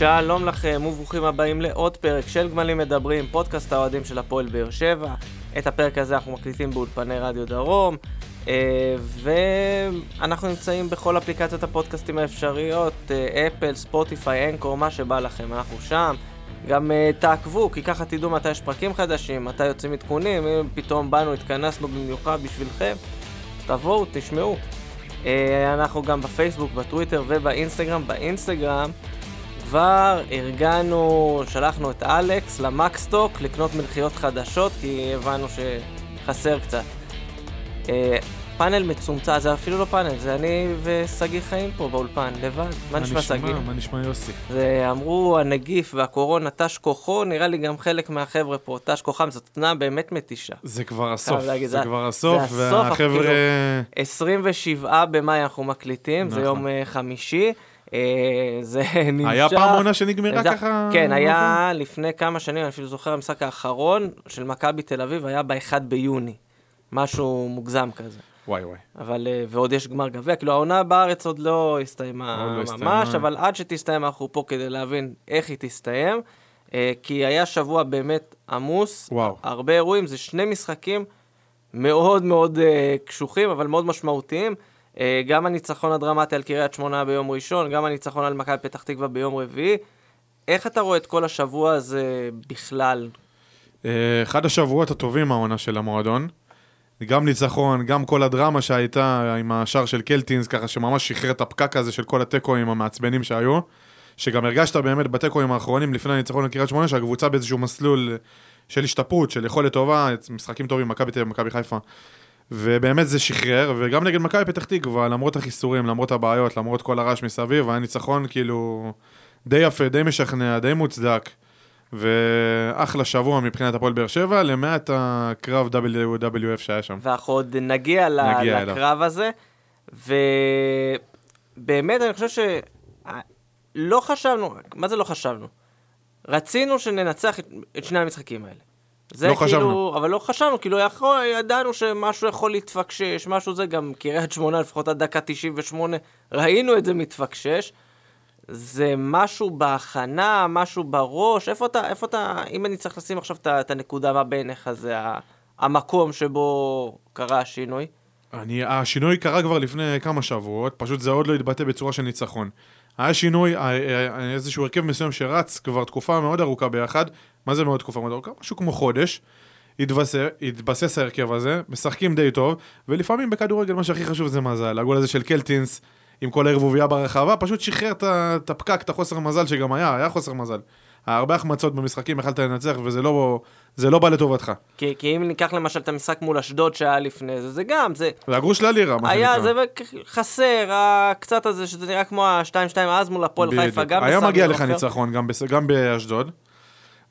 שלום לכם וברוכים הבאים לעוד פרק של גמלים מדברים, פודקאסט האוהדים של הפועל באר שבע. את הפרק הזה אנחנו מקליטים באולפני רדיו דרום, אה, ואנחנו נמצאים בכל אפליקציות הפודקאסטים האפשריות, אה, אפל, ספוטיפיי, אנקור, מה שבא לכם, אנחנו שם. גם uh, תעקבו, כי ככה תדעו מתי יש פרקים חדשים, מתי יוצאים עדכונים, אם פתאום באנו, התכנסנו במיוחד בשבילכם, תבואו, תשמעו. אנחנו גם בפייסבוק, בטוויטר ובאינסטגרם. באינסטגרם כבר ארגנו, שלחנו את אלכס למקסטוק לקנות מלחיות חדשות, כי הבנו שחסר קצת. Uh, פאנל מצומצם, זה אפילו לא פאנל, זה אני ושגיא חיים פה באולפן, לבד. מה נשמע שגיא? מה נשמע יוסי? זה אמרו הנגיף והקורונה תש כוחו, נראה לי גם חלק מהחבר'ה פה תש כוחם, זאת תנועה באמת מתישה. זה כבר הסוף, להגיד, זה זה- כבר הסוף, זה והחבר'ה... כאילו, 27 במאי אנחנו מקליטים, זה נכון. יום אה, חמישי. אה, זה נמשך. היה פעם עונה שנגמרה ככה? כן, היה לפני כמה שנים, אני אפילו זוכר, המשחק האחרון של מכבי תל אביב היה ב-1 ביוני. משהו מוגזם כזה. וואי וואי. אבל, אה, ועוד יש גמר גביע, כאילו העונה בארץ עוד לא הסתיימה לא ממש, הסתיימה. אבל עד שתסתיים אנחנו פה כדי להבין איך היא תסתיים, אה, כי היה שבוע באמת עמוס, וואו. הרבה אירועים, זה שני משחקים מאוד מאוד קשוחים, אבל מאוד משמעותיים. אה, גם הניצחון הדרמטי על קריית שמונה ביום ראשון, גם הניצחון על מכבי פתח תקווה ביום רביעי. איך אתה רואה את כל השבוע הזה בכלל? אה, אחד השבועות הטובים מהעונה של המועדון. גם ניצחון, גם כל הדרמה שהייתה עם השער של קלטינס, ככה שממש שחרר את הפקק הזה של כל התיקואים המעצבנים שהיו. שגם הרגשת באמת בתיקואים האחרונים לפני הניצחון לקריית שמונה, שהקבוצה באיזשהו מסלול של השתפרות, של יכולת טובה, משחקים טובים, מכבי תל אביב, מכבי חיפה. ובאמת זה שחרר, וגם נגד מכבי פתח תקווה, למרות החיסורים, למרות הבעיות, למרות כל הרעש מסביב, היה ניצחון כאילו די יפה, די משכנע, די מוצדק. ואחלה שבוע מבחינת הפועל באר שבע, למעט הקרב WWF שהיה שם. ואנחנו עוד נגיע, נגיע אליו. לקרב הזה, ובאמת אני חושב ש... לא חשבנו, מה זה לא חשבנו? רצינו שננצח את שני המשחקים האלה. זה לא כאילו, חשבנו. אבל לא חשבנו, כאילו יכול, ידענו שמשהו יכול להתפקשש, משהו זה, גם קריית שמונה, לפחות עד דקה 98, ראינו את זה מתפקשש. זה משהו בהכנה, משהו בראש, איפה אתה, איפה אתה, אם אני צריך לשים עכשיו את הנקודה, מה בעיניך זה המקום שבו קרה השינוי? אני, השינוי קרה כבר לפני כמה שבועות, פשוט זה עוד לא התבטא בצורה של ניצחון. היה שינוי, אה, אה, איזשהו הרכב מסוים שרץ כבר תקופה מאוד ארוכה ביחד, מה זה מאוד תקופה מאוד ארוכה? משהו כמו חודש. התבסס, התבסס ההרכב הזה, משחקים די טוב, ולפעמים בכדורגל מה שהכי חשוב זה מזל. הגול הזה של קלטינס, עם כל הערבוביה ברחבה, פשוט שחרר את הפקק, את החוסר מזל שגם היה, היה חוסר מזל. הרבה החמצות במשחקים, יכלת לנצח, וזה לא, זה לא בא לטובתך. כי, כי אם ניקח למשל את המשחק מול אשדוד שהיה לפני זה, זה גם, זה זה הגרוש ללירה, מה היה, שנקרא. זה בק- חסר, הקצת הזה, שזה נראה כמו ה-2-2 אז מול הפועל חיפה. גם היה בסמי מגיע לך עופר. ניצחון גם, בס... גם באשדוד,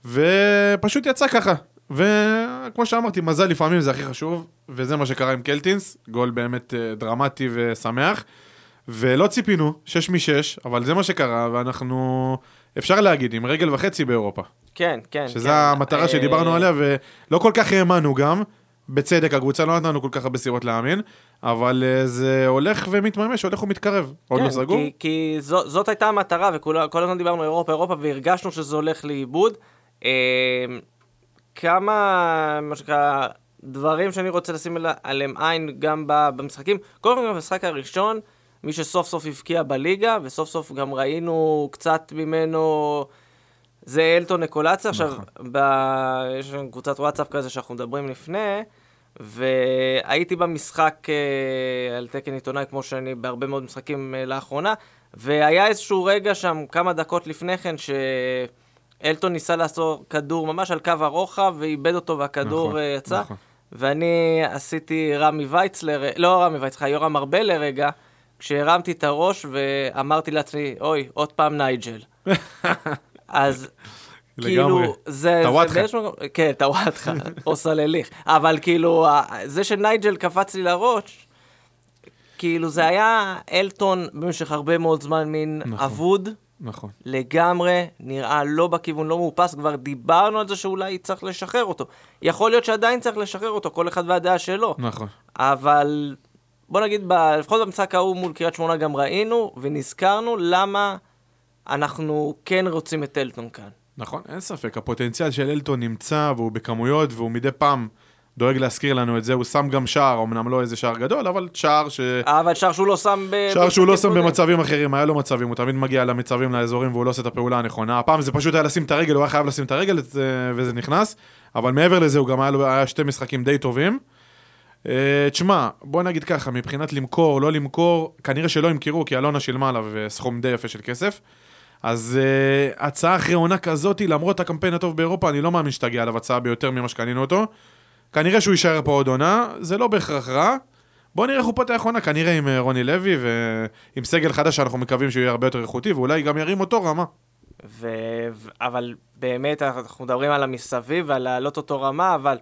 ופשוט יצא ככה. וכמו שאמרתי, מזל לפעמים זה הכי חשוב, וזה מה שקרה עם קלטינס, גול באמת אה, דרמטי ושמח. ולא ציפינו, 6 מ-6, אבל זה מה שקרה, ואנחנו, אפשר להגיד, עם רגל וחצי באירופה. כן, כן. שזו כן. המטרה אה, שדיברנו עליה, ולא כל כך האמנו גם. בצדק, הקבוצה לא נתנה לנו כל כך הרבה סיבות להאמין, אבל אה, זה הולך ומתממש, הולך ומתקרב. עוד לא כן, סגור? כי, כי זו, זאת הייתה המטרה, וכל הזמן דיברנו אירופה, אירופה, והרגשנו שזה הולך לאיבוד. אה, כמה, מה שנקרא, דברים שאני רוצה לשים על- עליהם עין גם במשחקים. קודם כל, במשחק הראשון, מי שסוף סוף הבקיע בליגה, וסוף סוף גם ראינו קצת ממנו, זה אלטון נקולציה. עכשיו, ב... יש לנו קבוצת וואטסאפ כזה שאנחנו מדברים לפני, והייתי במשחק אה, על תקן עיתונאי, כמו שאני בהרבה מאוד משחקים אה, לאחרונה, והיה איזשהו רגע שם, כמה דקות לפני כן, שאלטון ניסה לעשות כדור ממש על קו הרוחב, ואיבד אותו והכדור נכון, אה, יצא. נכון. ואני עשיתי רמי וייצלר, לא רמי וייצלר, יורם ארבל לרגע, כשהרמתי את הראש ואמרתי לעצמי, אוי, עוד פעם נייג'ל. אז לגמרי. כאילו, זה... טוואטחה. כן, טוואטחה, או סלליך. אבל כאילו, זה שנייג'ל קפץ לי לראש, כאילו זה היה אלטון במשך הרבה מאוד זמן מין נכון. אבוד, נכון. לגמרי, נראה לא בכיוון, לא מאופס, כבר דיברנו על זה שאולי צריך לשחרר אותו. יכול להיות שעדיין צריך לשחרר אותו, כל אחד והדעה שלו. נכון. אבל בוא נגיד, ב- לפחות במשחק ההוא מול קריית שמונה גם ראינו ונזכרנו למה אנחנו כן רוצים את אלטון כאן. נכון, אין ספק, הפוטנציאל של אלטון נמצא והוא בכמויות והוא מדי פעם דואג להזכיר לנו את זה, הוא שם גם שער, אמנם לא איזה שער גדול, אבל שער ש... אבל שער שהוא לא שם ב... שער שהוא לא שם במצבים אחרים, היה לו מצבים, הוא תמיד מגיע למצבים, לאזורים, והוא לא עושה את הפעולה הנכונה. הפעם זה פשוט היה לשים את הרגל, הוא היה חייב לשים את הרגל זה- וזה נכנס, אבל מעבר לזה, הוא גם היה לו היה שתי משחקים די טובים. אה, תשמע, בוא נגיד ככה, מבחינת למכור, לא למכור, כנראה שלא ימכרו, כי אלונה שילמה עליו אה, סכום די יפה של כסף. אז uh, הצעה אחרי עונה כזאתי, למרות הקמפיין הטוב באירופה, אני לא מאמין שתגיע עליו הצעה ביותר ממה שקנינו אותו. כנראה שהוא יישאר פה עוד עונה, זה לא בהכרח רע. בוא נראה איך הוא פותח עונה, כנראה עם אה, רוני לוי ועם סגל חדש שאנחנו מקווים שהוא יהיה הרבה יותר איכותי, ואולי גם ירים אותו רמה. ו- אבל באמת, אנחנו מדברים על המסביב ועל להעלות אותו רמה, אבל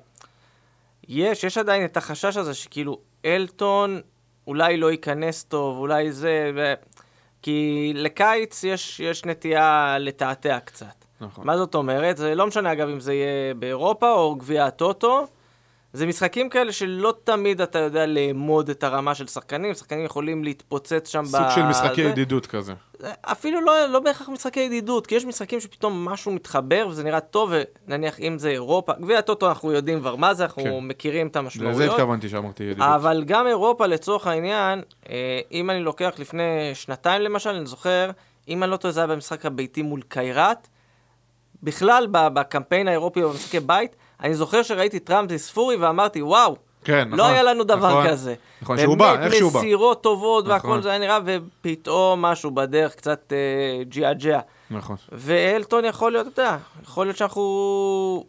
יש, יש עדיין את החשש הזה שכאילו אלטון אולי לא ייכנס טוב, אולי זה... ו... כי לקיץ יש, יש נטייה לתעתע קצת. נכון. מה זאת אומרת? זה לא משנה אגב אם זה יהיה באירופה או גביע הטוטו. זה משחקים כאלה שלא תמיד אתה יודע לאמוד את הרמה של שחקנים, שחקנים יכולים להתפוצץ שם סוג של משחקי זה. ידידות כזה. אפילו לא, לא בהכרח משחקי ידידות, כי יש משחקים שפתאום משהו מתחבר וזה נראה טוב, ונניח אם זה אירופה, גביע הטוטו אנחנו יודעים כבר מה זה, אנחנו כן. מכירים את לזה המשמעויות. התכוונתי שאמרתי ידידות. אבל גם אירופה לצורך העניין, אה, אם אני לוקח לפני שנתיים למשל, אני זוכר, אם אני לא טועה זה היה במשחק הביתי מול קיירת, בכלל ב- בקמפיין האירופי במשחקי בית, אני זוכר שראיתי את רמזי ספורי ואמרתי, וואו, כן, נכון. לא היה לנו דבר נכון. כזה. נכון, שהוא בא, איך שהוא באמת בא. מסירות טובות נכון. והכל זה היה נראה, ופתאום משהו בדרך קצת אה, ג'יאג'יה. נכון. ואלטון יכול להיות, אתה יודע, יכול להיות שאנחנו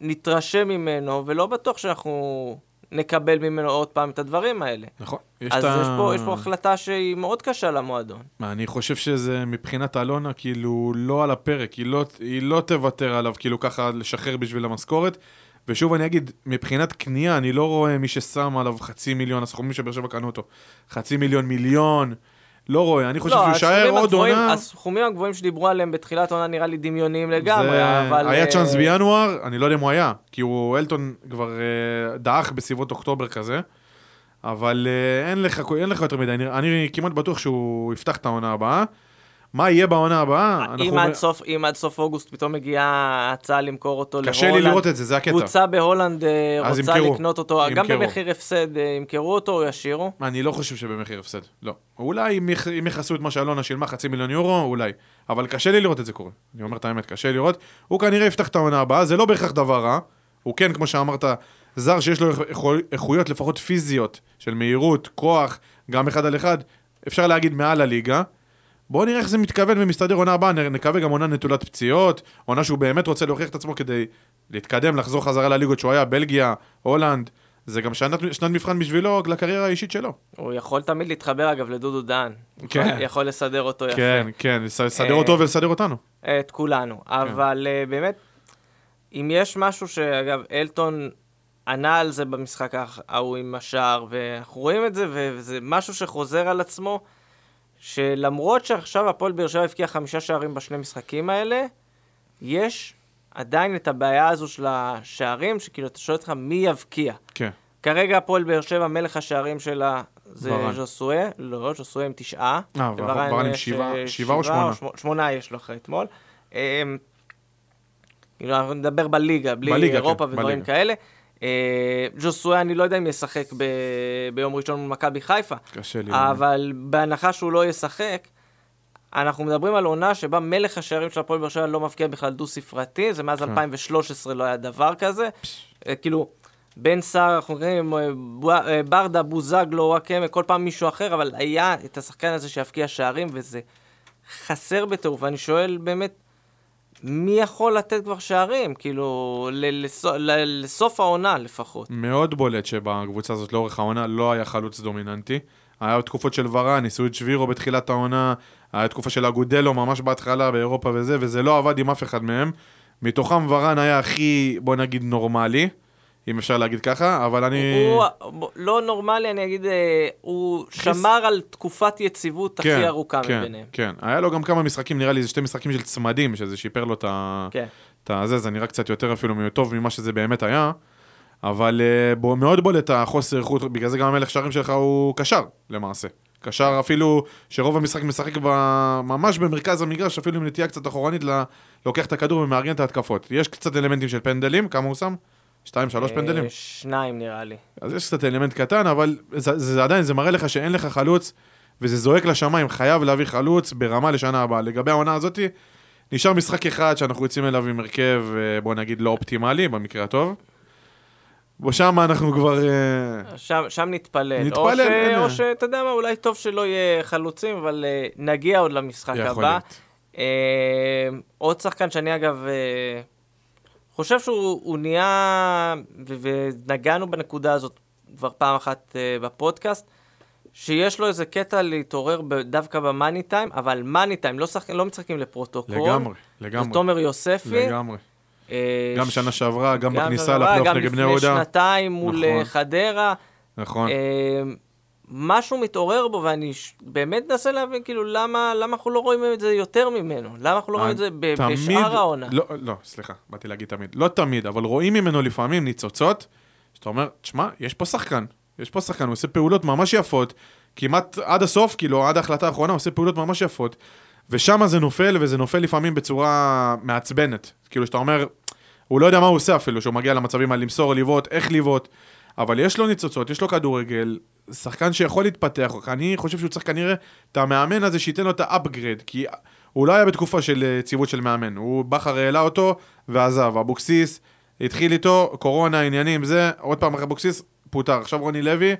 נתרשם ממנו, ולא בטוח שאנחנו נקבל ממנו עוד פעם את הדברים האלה. נכון. יש אז ה- יש פה, יש פה החלטה שהיא מאוד קשה למועדון. מה, אני חושב שזה מבחינת אלונה, כאילו, לא על הפרק, היא לא, היא לא תוותר עליו, כאילו, ככה לשחרר בשביל המשכורת. ושוב אני אגיד, מבחינת קנייה, אני לא רואה מי ששם עליו חצי מיליון, הסכומים שבאר שבע קנו אותו, חצי מיליון, מיליון, לא רואה, אני חושב שהוא יישאר עוד עונה. הסכומים הגבוהים שדיברו עליהם בתחילת העונה נראה לי דמיוניים לגמרי, זה... אבל... היה אה, צ'אנס בינואר, אני לא יודע אם הוא היה, כי הוא, אלטון כבר אה, דעך בסביבות אוקטובר כזה, אבל אה, אין, לך, אין לך יותר מדי, אני, אני כמעט בטוח שהוא יפתח את העונה הבאה. מה יהיה בעונה הבאה? אם עד, סוף, אם עד סוף אוגוסט פתאום מגיעה הצעה למכור אותו קשה להולנד, לי לראות את זה, זה הקטע. קבוצה בהולנד אה, רוצה ימכרו. לקנות אותו, גם ימכרו. במחיר הפסד, אה, ימכרו אותו או ישאירו. אני לא חושב שבמחיר הפסד, לא. אולי אם יכ- אם יכסו את מה שאלונה שילמה, חצי מיליון יורו, אולי. אבל קשה לי לראות את זה קורה. אני אומר את האמת, קשה לראות. הוא כנראה יפתח את העונה הבאה, זה לא בהכרח דבר רע. הוא כן, כמו שאמרת, זר שיש לו איכו- איכויות לפחות פיזיות, של מהירות, כוח, גם אחד על אחד, אפשר להגיד מעל הליגה. בואו נראה איך זה מתכוון ומסתדר עונה הבאה, נקווה גם עונה נטולת פציעות, עונה שהוא באמת רוצה להוכיח את עצמו כדי להתקדם, לחזור חזרה לליגות שהוא היה, בלגיה, הולנד. זה גם שנת, שנת מבחן בשבילו, לקריירה האישית שלו. הוא יכול תמיד להתחבר אגב לדודו דן. כן. יכול- יכול לסדר אותו יפה. כן, כן, לס- לסדר אה, אותו ולסדר אותנו. את כולנו. אבל אה, באמת, אם יש משהו שאגב, אלטון ענה על זה במשחק ההוא עם השער, ואנחנו רואים את זה, וזה משהו שחוזר על עצמו, שלמרות שעכשיו הפועל באר שבע הבקיע חמישה שערים בשני משחקים האלה, יש עדיין את הבעיה הזו של השערים, שכאילו אתה שואל אותך מי יבקיע. כן. כרגע הפועל באר שבע, מלך השערים שלה זה. ז'וסואה, לא, ז'וסואה עם תשעה. אה, ורן עם שבעה- אה, שבעה או שמונה? שמונה? שמונה יש לו אחרי אתמול. אמ, כאילו, אנחנו נדבר בליגה, בלי בליגה, אירופה כן, ודברים בליגה. כאלה. אה, ז'וסואה, אני לא יודע אם ישחק ב... ביום ראשון מול מכבי חיפה, קשה לי. אבל בהנחה שהוא לא ישחק, אנחנו מדברים על עונה שבה מלך השערים של הפועל באר שבע לא מבקיע בכלל דו-ספרתי, זה מאז כן. 2013 לא היה דבר כזה. אה, כאילו, בן סער, אנחנו קוראים אה, אה, ברדה, בוזגלו, וואקמה, כל פעם מישהו אחר, אבל היה את השחקן הזה שיבקיע שערים, וזה חסר בטירוף. ואני שואל באמת, מי יכול לתת כבר שערים? כאילו, לסוף העונה לפחות. מאוד בולט שבקבוצה הזאת לאורך העונה לא היה חלוץ דומיננטי. היה תקופות של ורן, ניסו את שבירו בתחילת העונה, היה תקופה של אגודלו ממש בהתחלה באירופה וזה, וזה לא עבד עם אף אחד מהם. מתוכם ורן היה הכי, בוא נגיד, נורמלי, אם אפשר להגיד ככה, אבל אני... הוא לא נורמלי, אני אגיד, אה, הוא שמר על תקופת יציבות הכי ארוכה כן, מביניהם. כן, היה לו גם כמה משחקים, נראה לי, זה שתי משחקים של צמדים, שזה שיפר לו את ה... כן. את הזה, זה נראה קצת יותר אפילו טוב ממה שזה באמת היה, אבל uh, בו, מאוד בולט החוסר איכות, בגלל זה גם המלך שערים שלך הוא קשר, למעשה. קשר אפילו, שרוב המשחק משחק ב- ממש במרכז המגרש, אפילו עם נטייה קצת אחורנית, ל- לוקח את הכדור ומארגן את ההתקפות. יש קצת אלמנטים של פנדלים, כמה הוא שם? שתיים, שלוש אה, פנדלים? שניים נראה לי. אז יש קצת אלמנט קטן, אבל זה, זה, עדיין, זה מראה לך שאין לך חלוץ, וזה זועק לשמיים, חייב להביא חלוץ ברמה לשנה הבאה. לגבי העונה הזאתי, נשאר משחק אחד שאנחנו יוצאים אליו עם הרכב, אה, בוא נגיד, לא אופטימלי, במקרה הטוב. בו שם אנחנו כבר... אה, שם, שם נתפלל. נתפלל. אין- או שאתה יודע מה, אולי טוב שלא יהיה חלוצים, אבל נגיע עוד למשחק יכול הבא. להיות. אה, עוד שחקן שאני אגב חושב שהוא הוא נהיה, ונגענו בנקודה הזאת כבר פעם אחת אה, בפודקאסט, שיש לו איזה קטע להתעורר דווקא במאני טיים, אבל מאני טיים, לא, שחק... לא משחקים לפרוטוקול. לגמרי, זה לגמרי. תומר יוספי. לגמרי. אה, גם ש- שנה שעברה, גם גם בכניסה לפלייאוף גם נגד בני לפני יהודה. שנתיים מול נכון. אה, חדרה. נכון. אה, משהו מתעורר בו, ואני ש- באמת מנסה להבין, כאילו, למה, למה אנחנו לא רואים את זה יותר ממנו? למה אנחנו לא רואים את זה ב- תמיד- בשאר העונה? לא, לא, סליחה, באתי להגיד תמיד. לא תמיד, אבל רואים ממנו לפעמים ניצוצות, שאתה אומר, תשמע, יש פה שחקן, יש פה שחקן, הוא עושה פעולות ממש יפות, כמעט עד הסוף, כאילו, עד ההחלטה האחרונה, הוא עושה פעולות ממש יפות, ושם זה נופל, וזה נופל לפעמים בצורה מעצבנת. כאילו, שאתה אומר, הוא לא יודע מה הוא עושה אפילו, שהוא מגיע למצבים על למסור, לבעוט, איך לבעוט, אבל יש לו ניצוצות, יש לו כדורגל, שחקן שיכול להתפתח, אני חושב שהוא צריך כנראה את המאמן הזה שייתן לו את ה upgrade, כי הוא לא היה בתקופה של אה, ציוות של מאמן, הוא, בכר העלה אותו ועזב, אבוקסיס התחיל איתו, קורונה, עניינים, זה, עוד פעם אבוקסיס, פוטר, עכשיו רוני לוי,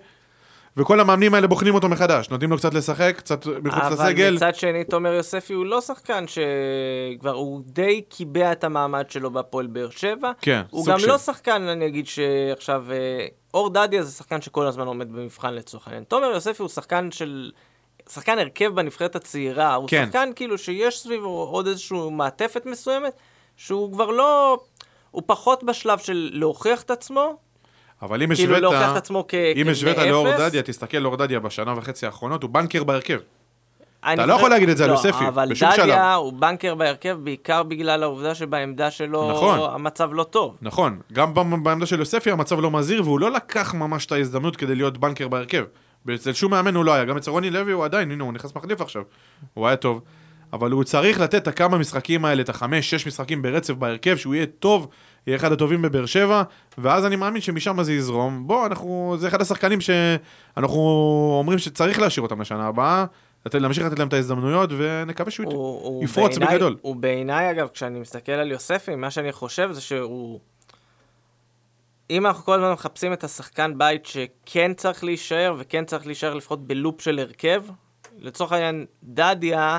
וכל המאמנים האלה בוחנים אותו מחדש, נותנים לו קצת לשחק, קצת מחוץ אבל לסגל. מצד שני, תומר יוספי הוא לא שחקן שכבר, הוא די קיבע את המעמד שלו בהפועל באר שבע. כן, הוא סוג גם של- לא שחקן, אני אגיד שעכשיו, אה, אור דדיה זה שחקן שכל הזמן עומד במבחן לצורך העניין. תומר יוספי הוא שחקן של... שחקן הרכב בנבחרת הצעירה, הוא כן. שחקן כאילו שיש סביבו עוד איזושהי מעטפת מסוימת, שהוא כבר לא... הוא פחות בשלב של להוכיח את עצמו, אבל אם כאילו השווית, להוכיח את עצמו כ... אם השווית. לאור דדיה, תסתכל לאור דדיה בשנה וחצי האחרונות, הוא בנקר בהרכב. אתה לא יכול להגיד את זה על לא, יוספי, אבל בשום דדיה שלב. הוא בנקר בהרכב בעיקר בגלל העובדה שבעמדה שלו נכון. המצב לא טוב. נכון, גם בעמדה של יוספי המצב לא מזהיר, והוא לא לקח ממש את ההזדמנות כדי להיות בנקר בהרכב. אצל שום מאמן הוא לא היה, גם אצל רוני לוי הוא עדיין, הנה הוא נכנס מחליף עכשיו, הוא היה טוב. אבל הוא צריך לתת את הכמה משחקים האלה, את החמש, שש משחקים ברצף בהרכב, שהוא יהיה טוב, יהיה אחד הטובים בבאר שבע, ואז אני מאמין שמשם זה יזרום. בוא, אנחנו, זה אחד השחקנים שאנחנו אומרים שצריך להשאיר אותם לשנה הבאה, להמשיך לתת להם את ההזדמנויות, ונקווה שהוא הוא, הוא יפרוץ בעיניי- בגדול. הוא בעיניי, אגב, כשאני מסתכל על יוספי, מה שאני חושב זה שהוא... אם אנחנו כל הזמן מחפשים את השחקן בית שכן צריך להישאר, וכן צריך להישאר לפחות בלופ של הרכב, לצורך העניין, דדיה,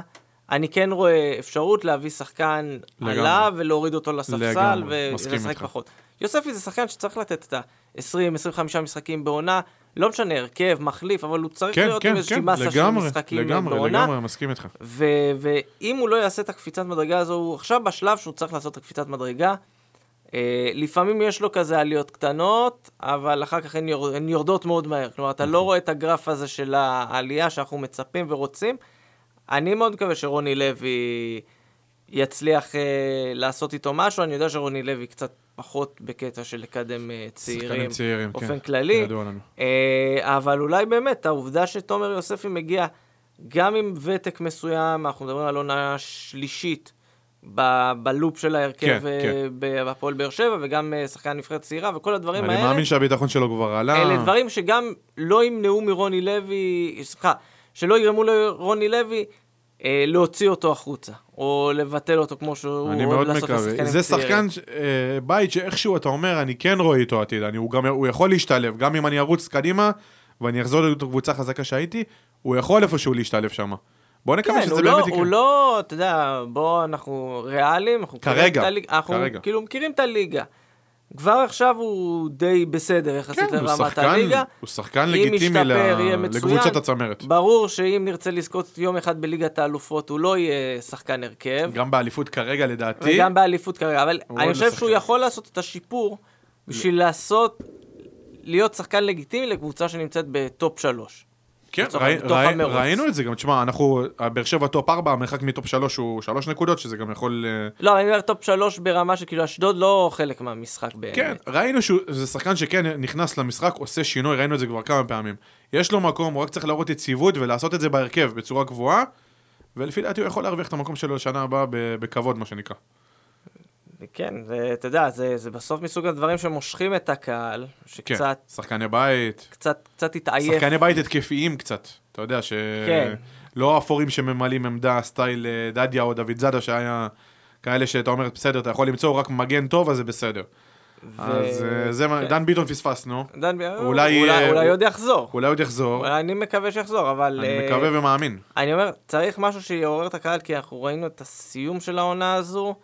אני כן רואה אפשרות להביא שחקן לגמרי. עליו ולהוריד אותו לספסל ולשחק. פחות. יוספי זה שחקן שצריך לתת את ה-20-25 משחקים בעונה, לא משנה, הרכב, מחליף, אבל הוא צריך כן, להיות כן, עם איזושהי כן, מסה של לגמרי, משחקים לגמרי, בעונה. לגמרי, מסכים איתך. ו- ואם הוא לא יעשה את הקפיצת מדרגה הזו, הוא עכשיו בשלב שהוא צריך לעשות את הקפיצת מדרגה. אה, לפעמים יש לו כזה עליות קטנות, אבל אחר כך הן, יורד, הן יורדות מאוד מהר. כלומר, אתה לא רואה את הגרף הזה של העלייה שאנחנו מצפים ורוצים. אני מאוד מקווה שרוני לוי יצליח אה, לעשות איתו משהו. אני יודע שרוני לוי קצת פחות בקטע של לקדם אה, צעירים צעירים, באופן כן, כללי. אה, אבל אולי באמת, העובדה שתומר יוספי מגיע גם עם ותק מסוים, אנחנו מדברים על עונה שלישית ב- בלופ של ההרכב כן, אה, כן. בהפועל באר שבע, וגם שחקן נבחרת צעירה, וכל הדברים אני האלה, מאמין שהביטחון שלו כבר עלה. אלה דברים שגם לא ימנעו מרוני לוי, סליחה, שלא יגרמו לרוני לוי אה, להוציא אותו החוצה, או לבטל אותו כמו שהוא אני אוהב מאוד לעשות מקווה. לשחקנים זה צעירים. שחקן, ש- אה, בית שאיכשהו אתה אומר, אני כן רואה איתו עתיד, אני, הוא, גם, הוא יכול להשתלב, גם אם אני ארוץ קדימה, ואני אחזור לאותה קבוצה חזקה שהייתי, הוא יכול איפשהו להשתלב שם. בוא נקווה כן, שזה הוא באמת לא, יקרה. הוא לא, אתה יודע, בוא, אנחנו ריאליים, אנחנו כרגע, את הליגה, אנחנו כרגע. כאילו מכירים את הליגה. כבר עכשיו הוא די בסדר יחסית כן, לרמת הליגה. הוא שחקן לגיטימי ל-. לקבוצת הצמרת. ברור שאם נרצה לזכות יום אחד בליגת האלופות, הוא לא יהיה שחקן הרכב, גם באליפות כרגע לדעתי, וגם באליפות כרגע, אבל אני חושב לא שהוא. יכול לעשות את השיפור בשביל לעשות, להיות שחקן לגיטימי לקבוצה שנמצאת בטופ שלוש. כן, ראי, ראי. ראינו את זה גם, תשמע, אנחנו, באר שבע top 4, המרחק מ top 3 הוא 3 נקודות, שזה גם יכול... אה, לא, אני אומר top שלוש ברמה שכאילו אשדוד לא חלק מהמשחק באמת. כן, ראינו שזה שחקן שכן נכנס למשחק, עושה שינוי, ראינו את זה כבר כמה פעמים. יש לו מקום, הוא רק צריך להראות יציבות ולעשות את זה בהרכב בצורה גבוהה, ולפי דעתי הוא יכול להרוויח את המקום שלו לשנה הבאה בכבוד, מה שנקרא. כן, זה, אתה יודע, זה, זה בסוף מסוג הדברים שמושכים את הקהל, כן, שקצת, שחקני בית, קצת, קצת התעייף. שחקני בית התקפיים קצת, אתה יודע, ש... כן. לא אפורים שממלאים עמדה, סטייל אה, דדיה או דוד זאדה, שהיה כאלה שאתה אומר, בסדר, אתה יכול למצוא רק מגן טוב, אז זה בסדר. ו... אז אה, זה מה, כן. דן ביטון פספסנו, דן בי... אולי, אולי, אה, אולי עוד יחזור. אולי עוד יחזור, אני מקווה שיחזור, אבל... אני מקווה ומאמין. אני אומר, צריך משהו שיעורר את הקהל, כי אנחנו ראינו את הסיום של העונה הזו,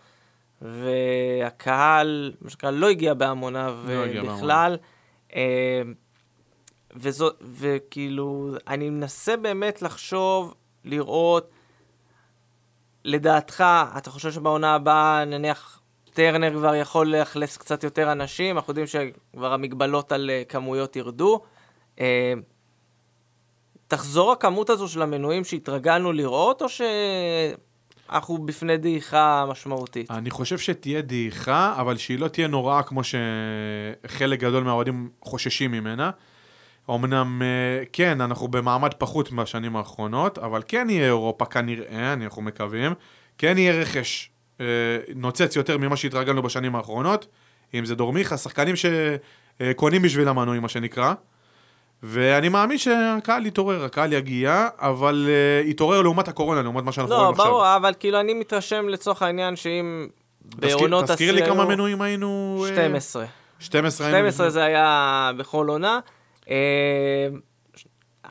והקהל, מה שנקרא, לא הגיע בהמוניו לא הגיע בכלל. אה, וזו, וכאילו, אני מנסה באמת לחשוב, לראות, לדעתך, אתה חושב שבעונה הבאה, נניח, טרנר כבר יכול לאכלס קצת יותר אנשים, אנחנו יודעים שכבר המגבלות על אה, כמויות ירדו. אה, תחזור הכמות הזו של המנויים שהתרגלנו לראות, או שאנחנו בפני דעיכה משמעותית? אני חושב שתהיה דעיכה, אבל שהיא לא תהיה נוראה כמו שחלק גדול מהאוהדים חוששים ממנה. אמנם, אה, כן, אנחנו במעמד פחות בשנים האחרונות, אבל כן יהיה אירופה כנראה, אנחנו מקווים. כן יהיה רכש אה, נוצץ יותר ממה שהתרגלנו בשנים האחרונות. אם זה דורמיכה, שחקנים שקונים בשביל המנויים, מה שנקרא. ואני מאמין שהקהל יתעורר, הקהל יגיע, אבל uh, יתעורר לעומת הקורונה, לעומת מה שאנחנו לא, רואים עכשיו. ברור, אבל כאילו אני מתרשם לצורך העניין שאם בעונות תזכיר לי כמה מנויים היינו... אה, 12. 12 היינו... 12 זה היה בכל עונה.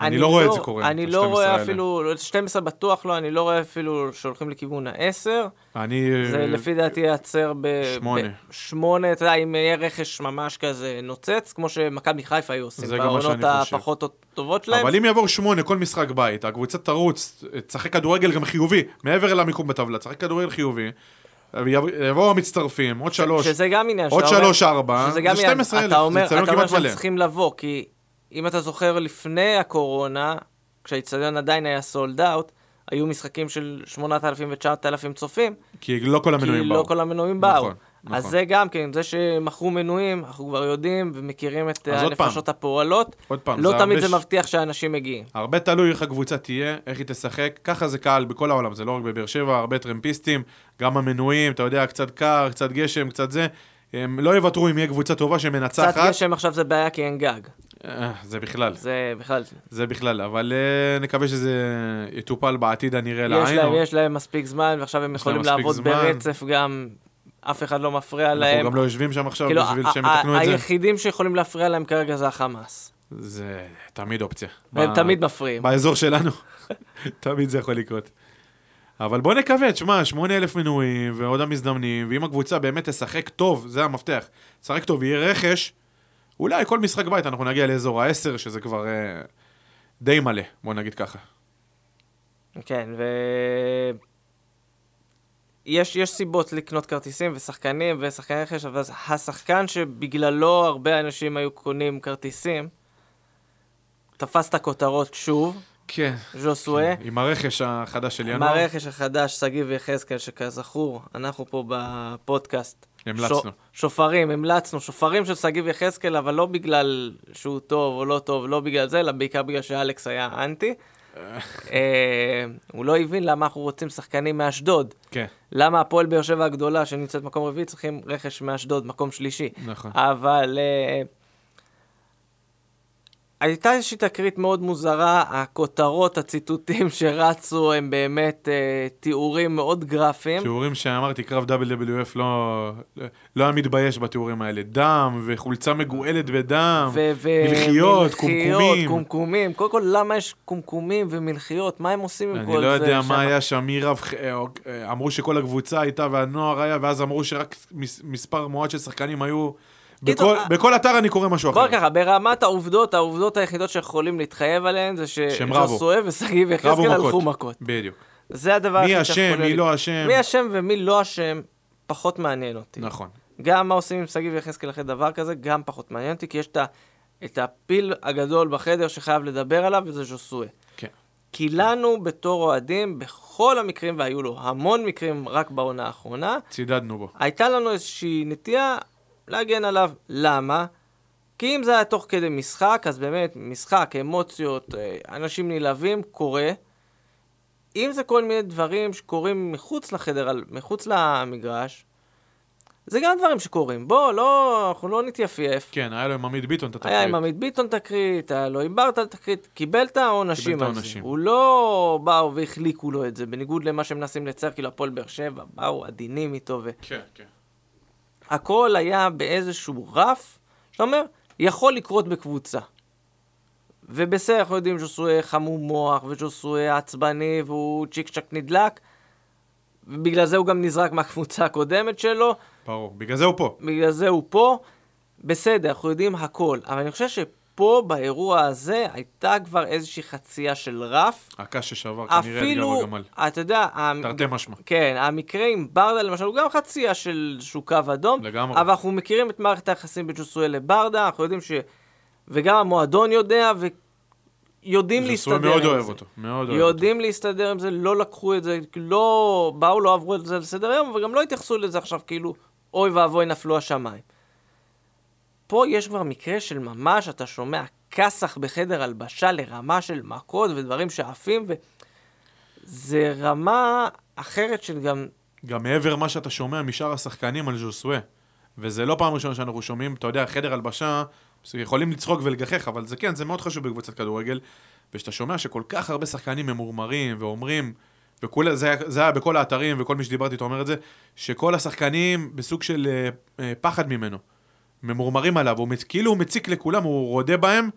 אה, אני לא רואה את זה קורה, אני לא 12 רואה. אפילו, 12 בטוח לא, אני לא רואה אפילו שהולכים לכיוון ה-10. אני... זה אה, לפי דעתי ייעצר ב... שמונה. ב- שמונה, אתה יודע, אם יהיה רכש ממש כזה נוצץ, כמו שמכבי חיפה היו עושים זה גם מה בעונות שאני חושב. הפחות טובות שלהם. אבל אם יעבור שמונה כל משחק בית, הקבוצה תרוץ, תשחק כדורגל גם חיובי, מעבר למיקום בטבלה, תשחק כדורגל חיובי, יבוא- יבואו המצטרפים, עוד שלוש, שזה גם עניין. עוד שלוש, ארבע, זה עניין. 12,000, אתה אומר, זה אצטדיון אתה אומר כמעט שהם מלא. צריכים לבוא, כי אם אתה זוכר לפני הקורונה, כשהאיצטדיון עדיין היה סולד אאוט, היו משחקים של 8,000 ו-9,000 צופים, כי לא כל כי המנויים לא באו. כל המנויים באו. נכון, אז נכון. זה גם כן, זה שמכרו מנויים, אנחנו כבר יודעים ומכירים את אז. הנפשות הפועלות. עוד פעם, לא זה תמיד זה ש- מבטיח שאנשים מגיעים. הרבה תלוי איך הקבוצה תהיה, איך היא תשחק, ככה זה קהל בכל העולם, זה לא רק בבאר שבע, הרבה טרמפיסטים, גם המנויים, אתה יודע, קצת קר, קצת גשם, קצת זה, הם לא יוותרו אם יהיה קבוצה טובה קצת שמנצחת. גשם עכשיו זה בעיה כי אין גג. אה, זה בכלל, זה בכלל, זה בכלל, אבל אה, נקווה שזה יטופל בעתיד הנראה יש לעין. להם, יש להם מספיק זמן, ועכשיו הם יש יכולים לעבוד זמן. ברצף גם, אף אחד לא מפריע אנחנו להם. גם לא יושבים שם עכשיו כאילו, בשביל שהם יתקנו את זה. היחידים שיכולים להפריע להם כרגע זה החמאס. זה תמיד אופציה. והם ב- תמיד מפריעים. באזור שלנו, תמיד זה יכול לקרות. אבל בוא נקווה, תשמע, 8,000 מנויים ועוד המזדמנים, ואם הקבוצה באמת תשחק טוב, זה המפתח. תשחק טוב, יהיה רכש, אולי כל משחק בית אנחנו נגיע לאזור ה-10, שזה כבר אה, די מלא, בוא נגיד ככה. כן, ו... יש, יש סיבות לקנות כרטיסים ושחקנים ושחקני רכש, אבל השחקן שבגללו הרבה אנשים היו קונים כרטיסים, תפס את הכותרות שוב, כן. ז'וסואה. עם הרכש החדש של עם ינואר, הרכש החדש, שגיב יחזקאל, שכזכור, אנחנו פה בפודקאסט. המלצנו. שו- שופרים, המלצנו, שופרים של שגיב יחזקאל, אבל לא בגלל שהוא טוב או לא טוב, לא בגלל זה, אלא בעיקר בגלל שאלכס היה אנטי. אה, הוא לא הבין למה אנחנו רוצים שחקנים מאשדוד. כן, למה הפועל באר שבע הגדולה, שנמצאת מקום רביעי, צריכים רכש מאשדוד, מקום שלישי. נכון. אבל אה, הייתה איזושהי תקרית מאוד מוזרה, הכותרות, הציטוטים שרצו הם באמת אה, תיאורים מאוד גרפיים. תיאורים שאמרתי, קרב WWF לא, לא היה מתבייש בתיאורים האלה. דם וחולצה מגואלת בדם. ו- ו- מלחיות, מלחיות, קומקומים. קומקומים. קודם כל, למה יש קומקומים ומלחיות? מה הם עושים עם אני כל לא זה? יודע שם? מה היה שם, מי רב... אה, אה, אמרו שכל הקבוצה הייתה והנוער היה, ואז אמרו שרק מס- מספר מועט של שחקנים היו... בכל- אה, בכל אתר אני קורא משהו בוא אחר. ככה, ברמת העובדות, העובדות היחידות שיכולים להתחייב עליהן זה. שז'וסואה ושגיב יחזקאל. הלכו מכות. בדיוק. זה הדבר מי היחיד שיכול אשם, מי להיות. לא אשם. מי אשם ומי לא אשם, פחות מעניין אותי. נכון. גם מה עושים עם שגיב יחזקאל אחרי דבר כזה, גם פחות מעניין אותי, כי יש את את הפיל הגדול בחדר שחייב לדבר עליו, וזה ז'וסואה. כן. כי לנו בתור אוהדים, בכל המקרים, והיו לו המון מקרים רק בעונה האחרונה, צידדנו בו. הייתה לנו איזושהי נטייה להגן עליו. למה? כי אם זה היה תוך כדי משחק, אז באמת, משחק, אמוציות, אה, אנשים נלהבים, קורה. אם זה כל מיני דברים שקורים מחוץ לחדר, מחוץ למגרש, זה גם דברים שקורים. בוא, לא, אנחנו לא נתייפייף. כן, היה לו עם עמית ביטון את התקרית. היה עם עמית ביטון תקרית, היה לו עם ברטה תקרית, קיבל את העונשים על זה. הוא לא באו והחליקו לו את זה, בניגוד למה שמנסים לצייר, כאילו הפועל באר שבע, באו עדינים איתו, כן, כן. והכל היה באיזשהו רף, שאתה אומר, יכול לקרות בקבוצה. ובסדר, אנחנו יודעים ז'וסואה חמום מוח, וז'וסואה עצבני, והוא צ'יק צ'אק נדלק, ובגלל זה הוא גם נזרק מהקבוצה הקודמת שלו. ברור. בגלל זה הוא פה. בגלל זה הוא פה. בסדר, אנחנו יודעים הכל, אבל אני חושב שפה, באירוע הזה, הייתה כבר איזושהי חצייה של רף. הקש ששבר כנראה את גב אפילו, הגמל. אתה יודע, המ- תרתי משמע. כן, המקרה עם ברדה למשל, הוא גם חצייה של איזשהו קו אדום. לגמרי. אבל אנחנו מכירים את מערכת היחסים בין ג'וסואל לברדה, אנחנו יודעים ש... וגם המועדון יודע, ויודעים להסתדר ז'וסוי עם מאוד זה. אוהב אותו. מאוד אוהב אותו. יודעים להסתדר עם זה, לא לקחו את זה, לא באו, לא עברו את זה לסדר היום, וגם לא התייחסו לזה עכשיו כאילו, אוי ואבוי, נפלו השמיים. פה יש כבר מקרה של ממש, אתה שומע כסח בחדר הלבשה לרמה של מכות ודברים שעפים, וזה רמה אחרת של גם... גם מעבר למה שאתה שומע משאר השחקנים על ז'וסווה. וזה לא פעם ראשונה שאנחנו שומעים, אתה יודע, חדר הלבשה, יכולים לצחוק ולגחך, אבל זה כן, זה מאוד חשוב בקבוצת כדורגל. וכשאתה שומע שכל כך הרבה שחקנים ממורמרים ואומרים, וכול, זה, זה היה בכל האתרים, וכל מי שדיברתי איתו אומר את זה, שכל השחקנים בסוג של אה, אה, פחד ממנו. ממורמרים עליו, הוא, כאילו הוא מציק לכולם, הוא רודה בהם,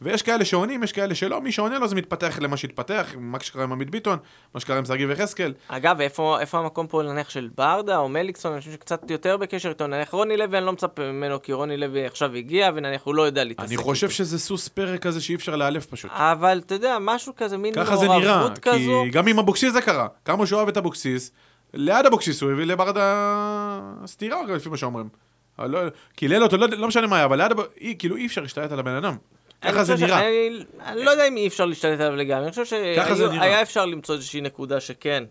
ויש כאלה שעונים, יש כאלה שלא, מי שעונה לו זה מתפתח למה שהתפתח, מה שקרה עם עמית ביטון, מה שקרה עם שגיב יחזקאל. אגב, איפה, איפה המקום פה נניח של ברדה או מליקסון, אנשים שקצת יותר בקשר איתו, נניח רוני לוי, אני לא מצפה ממנו, כי רוני לוי עכשיו הגיע, ונניח הוא לא יודע להתעסק אני חושב. שזה סוס פרק כזה שאי אפשר לאלף פשוט. אבל אתה יודע, משהו כזה, מין ככה זה נראה, מעורבות כזו. כי גם עם אבוקסיס זה קרה. כמה שהוא אוהב את אבוקסיס, ליד אבוקסיס הוא הביא לברדה סטירה, לפי מה שאומרים. אבל לא- קילל אותו, לא, לא משנה מה היה, אבל ליד אבוקסיס, כאילו אי אפשר להשתלט על הבן אדם. ככה זה נראה. אני, אני לא יודע אם אי אפשר להשתלט עליו לגמרי, אני חושב זה. שהיה אפשר למצוא איזושהי נקודה שכן,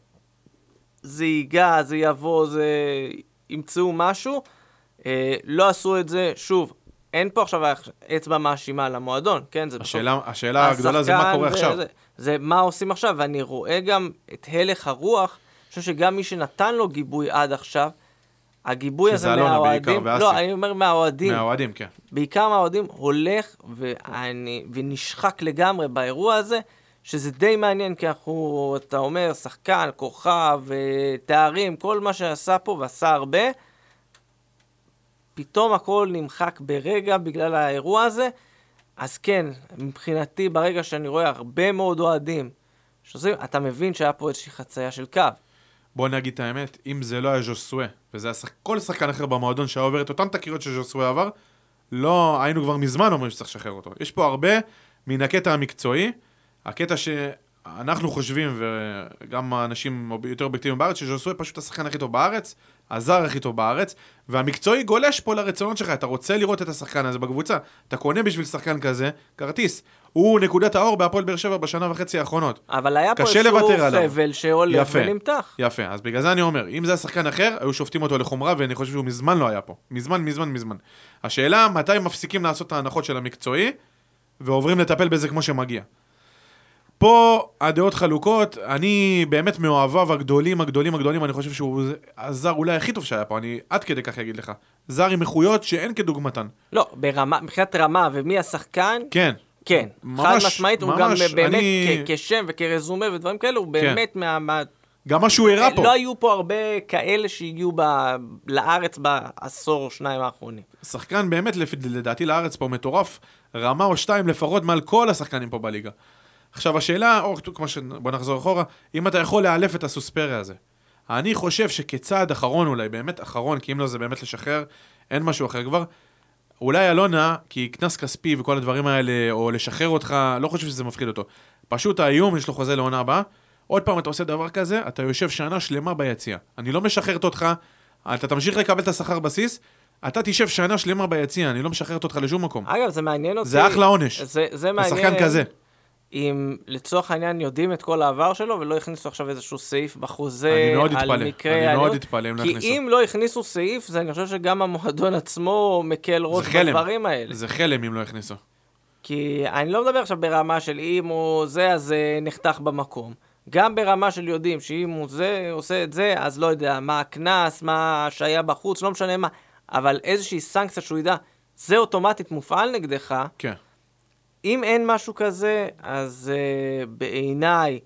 זה ייגע, זה יבוא, זה... ימצאו משהו. אה, לא עשו את זה, שוב, אין פה עכשיו אצבע מאשימה על המועדון, כן? זה בסוף השאלה, השאלה הגדולה זה מה קורה זה- עכשיו. זה, זה מה עושים עכשיו, ואני רואה גם את הלך הרוח, אני חושב שגם מי שנתן לו גיבוי עד עכשיו, הגיבוי הזה מהאוהדים. לא, אני אומר מהאוהדים, מהאוהדים, כן. בעיקר מהאוהדים, הולך ואני, ונשחק לגמרי באירוע הזה, שזה די מעניין, כי אנחנו, אתה אומר, שחקן, כוכב, אה, תארים, כל מה שעשה פה ועשה הרבה, פתאום הכל נמחק ברגע בגלל האירוע הזה. אז כן, מבחינתי, ברגע שאני רואה הרבה מאוד אוהדים שעושים, אתה מבין שהיה פה איזושהי חצייה של קו. בוא נגיד את האמת, אם זה לא היה ז'וסווה, וזה היה שח... כל שחקן אחר במועדון שהיה עובר את אותן תקריות שז'וסווה עבר, לא, היינו כבר מזמן אומרים שצריך לשחרר אותו. יש פה הרבה מן הקטע המקצועי, הקטע שאנחנו חושבים, וגם האנשים יותר אובייקטיביים בארץ, שז'וסווה פשוט השחקן הכי טוב בארץ, הזר הכי טוב בארץ, והמקצועי גולש פה לרצונות שלך, אתה רוצה לראות את השחקן הזה בקבוצה, אתה קונה בשביל שחקן כזה כרטיס. הוא נקודת האור בהפועל באר שבע בשנה וחצי האחרונות. אבל היה פה איזשהו. חבל שהולך יפה. ונמתח. יפה, אז בגלל זה אני אומר, אם זה היה שחקן אחר, היו שופטים אותו לחומרה, ואני חושב שהוא מזמן לא היה פה. מזמן, מזמן, מזמן. השאלה, מתי מפסיקים לעשות את ההנחות של המקצועי, ועוברים לטפל בזה כמו שמגיע. פה הדעות חלוקות, אני באמת מאוהביו הגדולים, הגדולים, הגדולים, אני חושב שהוא הזר אולי הכי טוב שהיה פה, אני עד כדי כך אגיד לך. זר עם איכויות שאין כדוגמתן. לא, ברמה, מבחינת רמה ומי השחקן, כן, כן. ממש, חד משמעית, הוא גם ממש, באמת אני- כשם וכרזומה ודברים כאלו, הוא באמת מה... מה... גם מה שהוא הראה פה. לא היו פה הרבה כאלה שהגיעו ב... לארץ בעשור או שניים האחרונים. שחקן באמת, לדעתי לארץ פה מטורף, רמה או שתיים לפחות מעל כל השחקנים פה בליגה. עכשיו השאלה, או כמו ש... בוא נחזור אחורה, אם אתה יכול לאלף את הסוספריה הזה. אני חושב שכצעד אחרון אולי, באמת אחרון, כי אם לא זה באמת לשחרר, אין משהו אחר כבר. אולי אלונה, כי קנס כספי וכל הדברים האלה, או לשחרר אותך, לא חושב שזה מפחיד אותו. פשוט האיום, יש לו חוזה לעונה הבאה. עוד פעם אתה עושה דבר כזה, אתה יושב שנה שלמה ביציע. אני לא משחררת אותך, אתה תמשיך לקבל את השכר בסיס, אתה תשב שנה שלמה ביציע, אני לא משחררת אותך לשום מקום. אגב, זה מעניין אותי. זה אחלה עונש. זה, זה מעניין. לשחקן כזה. אם לצורך העניין יודעים את כל העבר שלו ולא הכניסו עכשיו איזשהו סעיף בחוזה אני מאוד על אתפלא, מקרה אני מאוד. אתפלא אם לא כי יכניסו. אם לא הכניסו סעיף, זה אני חושב שגם המועדון עצמו מקל ראש. בדברים האלה. זה חלם אם לא הכניסו. כי אני לא מדבר עכשיו ברמה של אם הוא זה, אז זה נחתך במקום. גם ברמה של יודעים שאם הוא זה, עושה את זה, אז לא יודע, מה הקנס, מה שהיה בחוץ, לא משנה מה, אבל איזושהי סנקציה שהוא ידע, זה אוטומטית מופעל נגדך, כן. אם אין משהו כזה, אז uh, בעיניי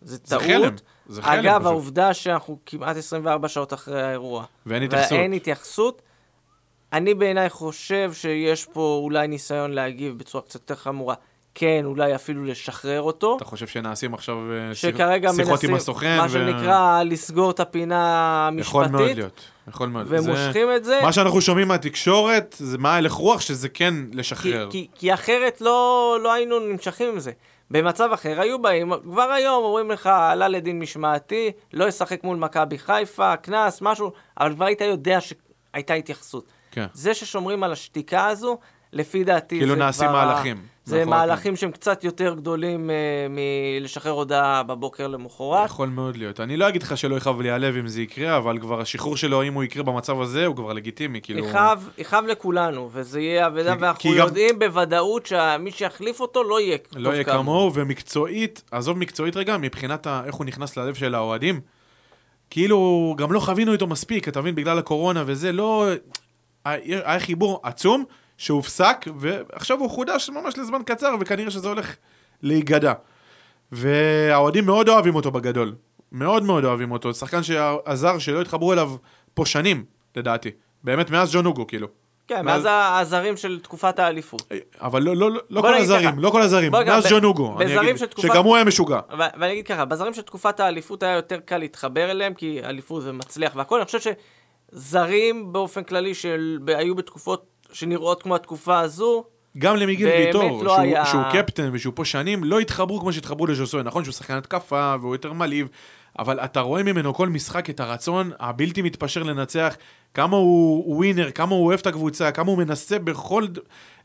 זה זה טעות. חלם. זה חלם אגב, פשוט. העובדה שאנחנו כמעט 24 שעות אחרי האירוע, ואין התייחסות. ואין התייחסות, אני בעיניי חושב שיש פה אולי ניסיון להגיב בצורה קצת יותר חמורה. כן, אולי אפילו לשחרר אותו. אתה חושב שנעשים עכשיו אה, שכרגע שיחות מנסים, עם הסוכן? מה ו- שנקרא, לסגור את הפינה יכול מאוד המשפטית, להיות. יכול מאוד. ומושכים את זה. מה שאנחנו שומעים מהתקשורת, זה מה הלך רוח, שזה כן כי, לשחרר. כי, כי אחרת לא, לא היינו נמשכים עם זה. במצב אחר היו באים, כבר היום אומרים לך, עלה לדין משמעתי, לא ישחק מול מכבי חיפה, קנס, משהו, אבל כבר היית יודע שהייתה התייחסות. כן. זה ששומרים על השתיקה הזו, לפי דעתי כאילו זה נעשים. מהלכים. זה מאחורי מהלכים שהם קצת יותר גדולים אה, מלשחרר הודעה בבוקר למחרת. יכול מאוד להיות. אני לא אגיד לך שלא יכאב לי הלב אם זה יקרה, אבל כבר השחרור שלו, אם הוא יקרה במצב הזה, הוא כבר לגיטימי, כאילו... יכאב, יכאב לכולנו, וזה יהיה אבדה, ואנחנו כי גם- יודעים בוודאות שמי שיחליף אותו לא יהיה טוב לא יהיה כמוהו, ומקצועית, עזוב מקצועית רגע, מבחינת ה- איך הוא נכנס ללב של האוהדים, כאילו, גם לא חווינו איתו מספיק, אתה מבין, בגלל הקורונה וזה, לא... היה חיבור עצום שהופסק, ועכשיו הוא חודש ממש לזמן קצר, וכנראה שזה הולך להיגדע. והאוהדים מאוד אוהבים אותו בגדול. מאוד מאוד אוהבים אותו. שחקן שעזר, שלא התחברו אליו פה שנים, לדעתי. באמת, מאז ג'ון אוגו, כאילו. כן, מאז- הזרים של תקופת האליפות. אבל לא, לא, לא, לא כל הזרים, ככה. לא כל הזרים, מאז ג'ון אוגו, אני אגיד, של תקופת- שגם הוא היה משוגע. ו- ואני אגיד ככה, בזרים של תקופת האליפות היה יותר קל להתחבר אליהם, כי אליפות זה מצליח והכל. אני חושב שזרים באופן כללי של... היו בתקופות שנראות כמו התקופה הזו, גם למיגיל ויטור, לא שהוא, היה- שהוא קפטן ושהוא פה שנים, לא התחברו כמו שהתחברו לז'וסוי. נכון שהוא שחקן התקפה והוא יותר מלהיב, אבל אתה רואה ממנו כל משחק את הרצון הבלתי מתפשר לנצח, כמה הוא ווינר, כמה הוא אוהב את הקבוצה, כמה הוא מנסה בכל...